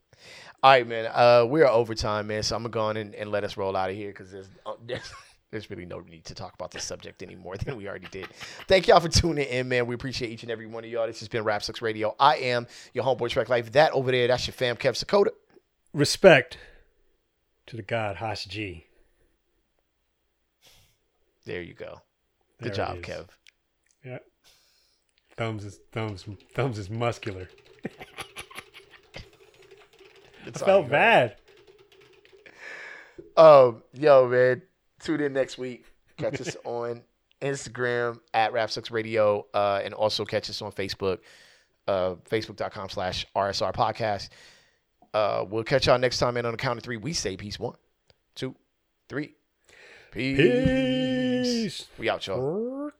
All right, man. Uh, we're overtime, man. So I'm gonna go on and, and let us roll out of here because there's, uh, there's there's really no need to talk about this subject anymore than we already did. Thank y'all for tuning in, man. We appreciate each and every one of y'all. This has been Rap Sucks Radio. I am your homeboy Track Life. That over there, that's your fam, Kev Sakota. Respect to the god Hash G. There you go. Good it job. Kev. Yeah. Thumbs is thumbs thumbs is muscular. I felt bad. Um, yo, man, tune in next week. Catch us on Instagram at Rap Sucks Radio, uh, and also catch us on Facebook, uh, facebook.com slash RSR podcast. Uh, we'll catch y'all next time, and on the count of three, we say peace. One, two, three. Peace. Peace. We out, y'all.